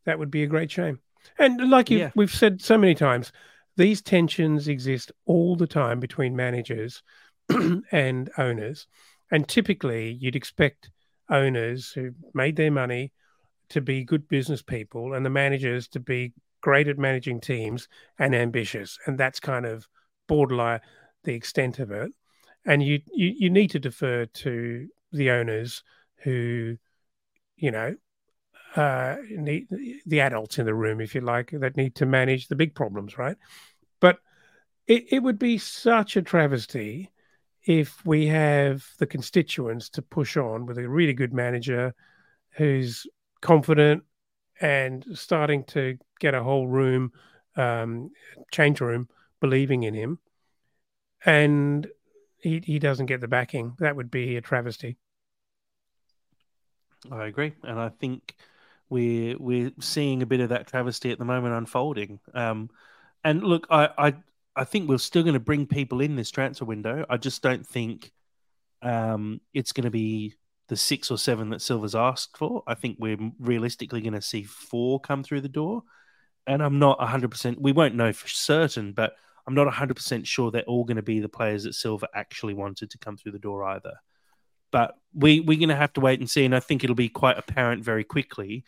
Speaker 2: that would be a great shame. And like yeah. we've said so many times, these tensions exist all the time between managers and owners. And typically, you'd expect owners who made their money to be good business people and the managers to be great at managing teams and ambitious. And that's kind of borderline the extent of it and you, you you need to defer to the owners who, you know, uh, need the adults in the room, if you like, that need to manage the big problems, right? It, it would be such a travesty if we have the constituents to push on with a really good manager who's confident and starting to get a whole room, um, change room, believing in him. And he he doesn't get the backing. That would be a travesty.
Speaker 1: I agree, and I think we're we're seeing a bit of that travesty at the moment unfolding. Um, and look, I I, I think we're still going to bring people in this transfer window. I just don't think um, it's going to be the six or seven that Silva's asked for. I think we're realistically going to see four come through the door, and I'm not 100. percent We won't know for certain, but I'm not 100% sure they're all going to be the players that Silva actually wanted to come through the door either. But we, we're going to have to wait and see. And I think it'll be quite apparent very quickly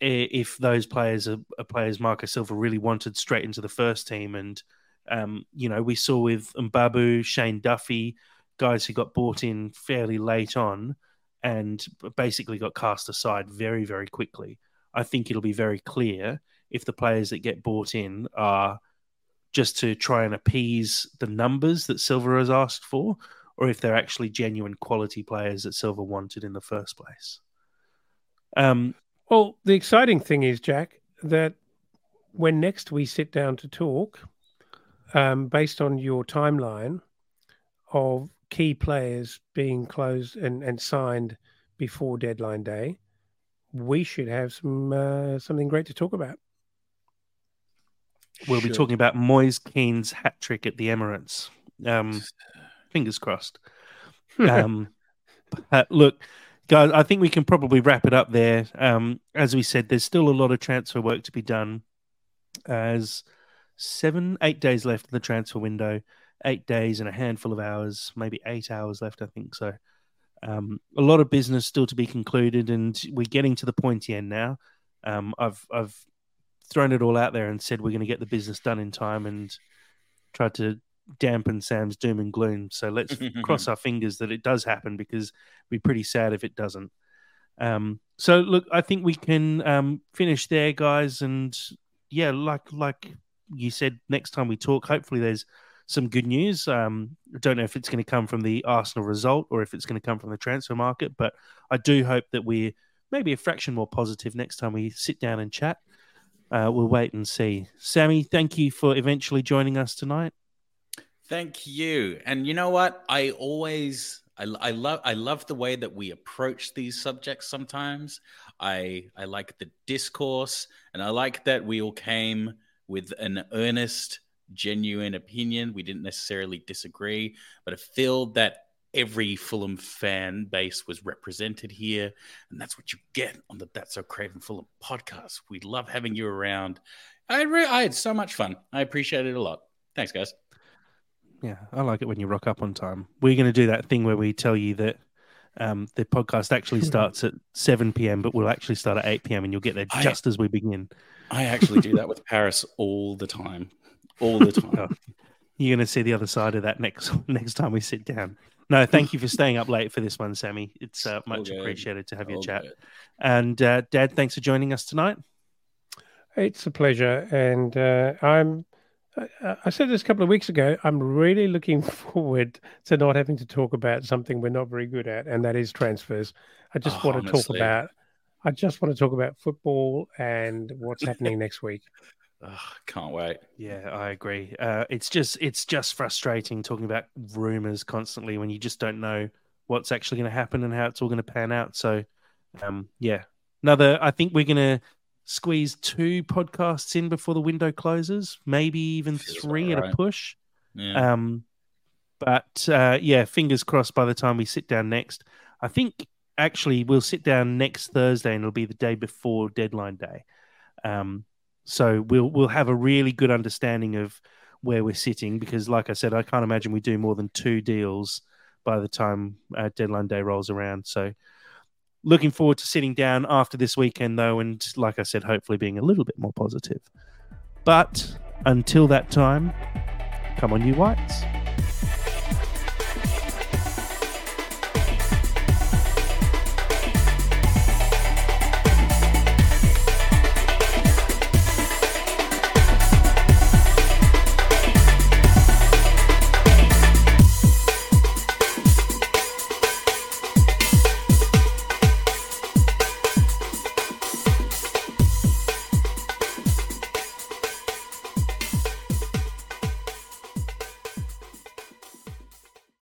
Speaker 1: if those players are, are players Marcus Silva really wanted straight into the first team. And, um, you know, we saw with Mbabu, Shane Duffy, guys who got bought in fairly late on and basically got cast aside very, very quickly. I think it'll be very clear if the players that get bought in are – just to try and appease the numbers that Silva has asked for, or if they're actually genuine quality players that Silva wanted in the first place. Um,
Speaker 2: well, the exciting thing is, Jack, that when next we sit down to talk, um, based on your timeline of key players being closed and, and signed before deadline day, we should have some uh, something great to talk about.
Speaker 1: We'll sure. be talking about Moise Kean's hat trick at the Emirates. Um, fingers crossed. Um, but look, guys, I think we can probably wrap it up there. Um, as we said, there's still a lot of transfer work to be done. As seven, eight days left in the transfer window, eight days and a handful of hours, maybe eight hours left, I think. So um, a lot of business still to be concluded, and we're getting to the pointy end now. Um, I've I've thrown it all out there and said we're going to get the business done in time, and tried to dampen Sam's doom and gloom. So let's cross our fingers that it does happen because it'd be pretty sad if it doesn't. Um, so look, I think we can um, finish there, guys, and yeah, like like you said, next time we talk, hopefully there's some good news. Um, I don't know if it's going to come from the Arsenal result or if it's going to come from the transfer market, but I do hope that we're maybe a fraction more positive next time we sit down and chat. Uh, we'll wait and see. Sammy, thank you for eventually joining us tonight.
Speaker 3: Thank you. And you know what? I always I, I love I love the way that we approach these subjects sometimes. I I like the discourse and I like that we all came with an earnest genuine opinion. We didn't necessarily disagree, but I feel that every Fulham fan base was represented here, and that's what you get on the That's So Craven Fulham podcast. We love having you around. I re- I had so much fun. I appreciate it a lot. Thanks, guys.
Speaker 1: Yeah, I like it when you rock up on time. We're going to do that thing where we tell you that um, the podcast actually starts at 7 p.m., but we'll actually start at 8 p.m. and you'll get there just I, as we begin.
Speaker 3: I actually do that with Paris all the time all the time. Oh,
Speaker 1: you're going to see the other side of that next next time we sit down. No, thank you for staying up late for this one, Sammy. It's uh, much appreciated to have your chat. And uh, Dad, thanks for joining us tonight.
Speaker 2: It's a pleasure, and uh, I'm. I said this a couple of weeks ago. I'm really looking forward to not having to talk about something we're not very good at, and that is transfers. I just oh, want to honestly. talk about. I just want to talk about football and what's happening next week.
Speaker 3: Ugh, can't wait.
Speaker 1: Yeah, I agree. Uh, it's just it's just frustrating talking about rumors constantly when you just don't know what's actually going to happen and how it's all going to pan out. So, um, yeah, another. I think we're going to squeeze two podcasts in before the window closes, maybe even three right. at a push. Yeah. Um, but uh, yeah, fingers crossed. By the time we sit down next, I think actually we'll sit down next Thursday, and it'll be the day before deadline day. Um, so we'll we'll have a really good understanding of where we're sitting because, like I said, I can't imagine we do more than two deals by the time uh, deadline day rolls around. So looking forward to sitting down after this weekend, though, and like I said, hopefully being a little bit more positive. But until that time, come on, you whites.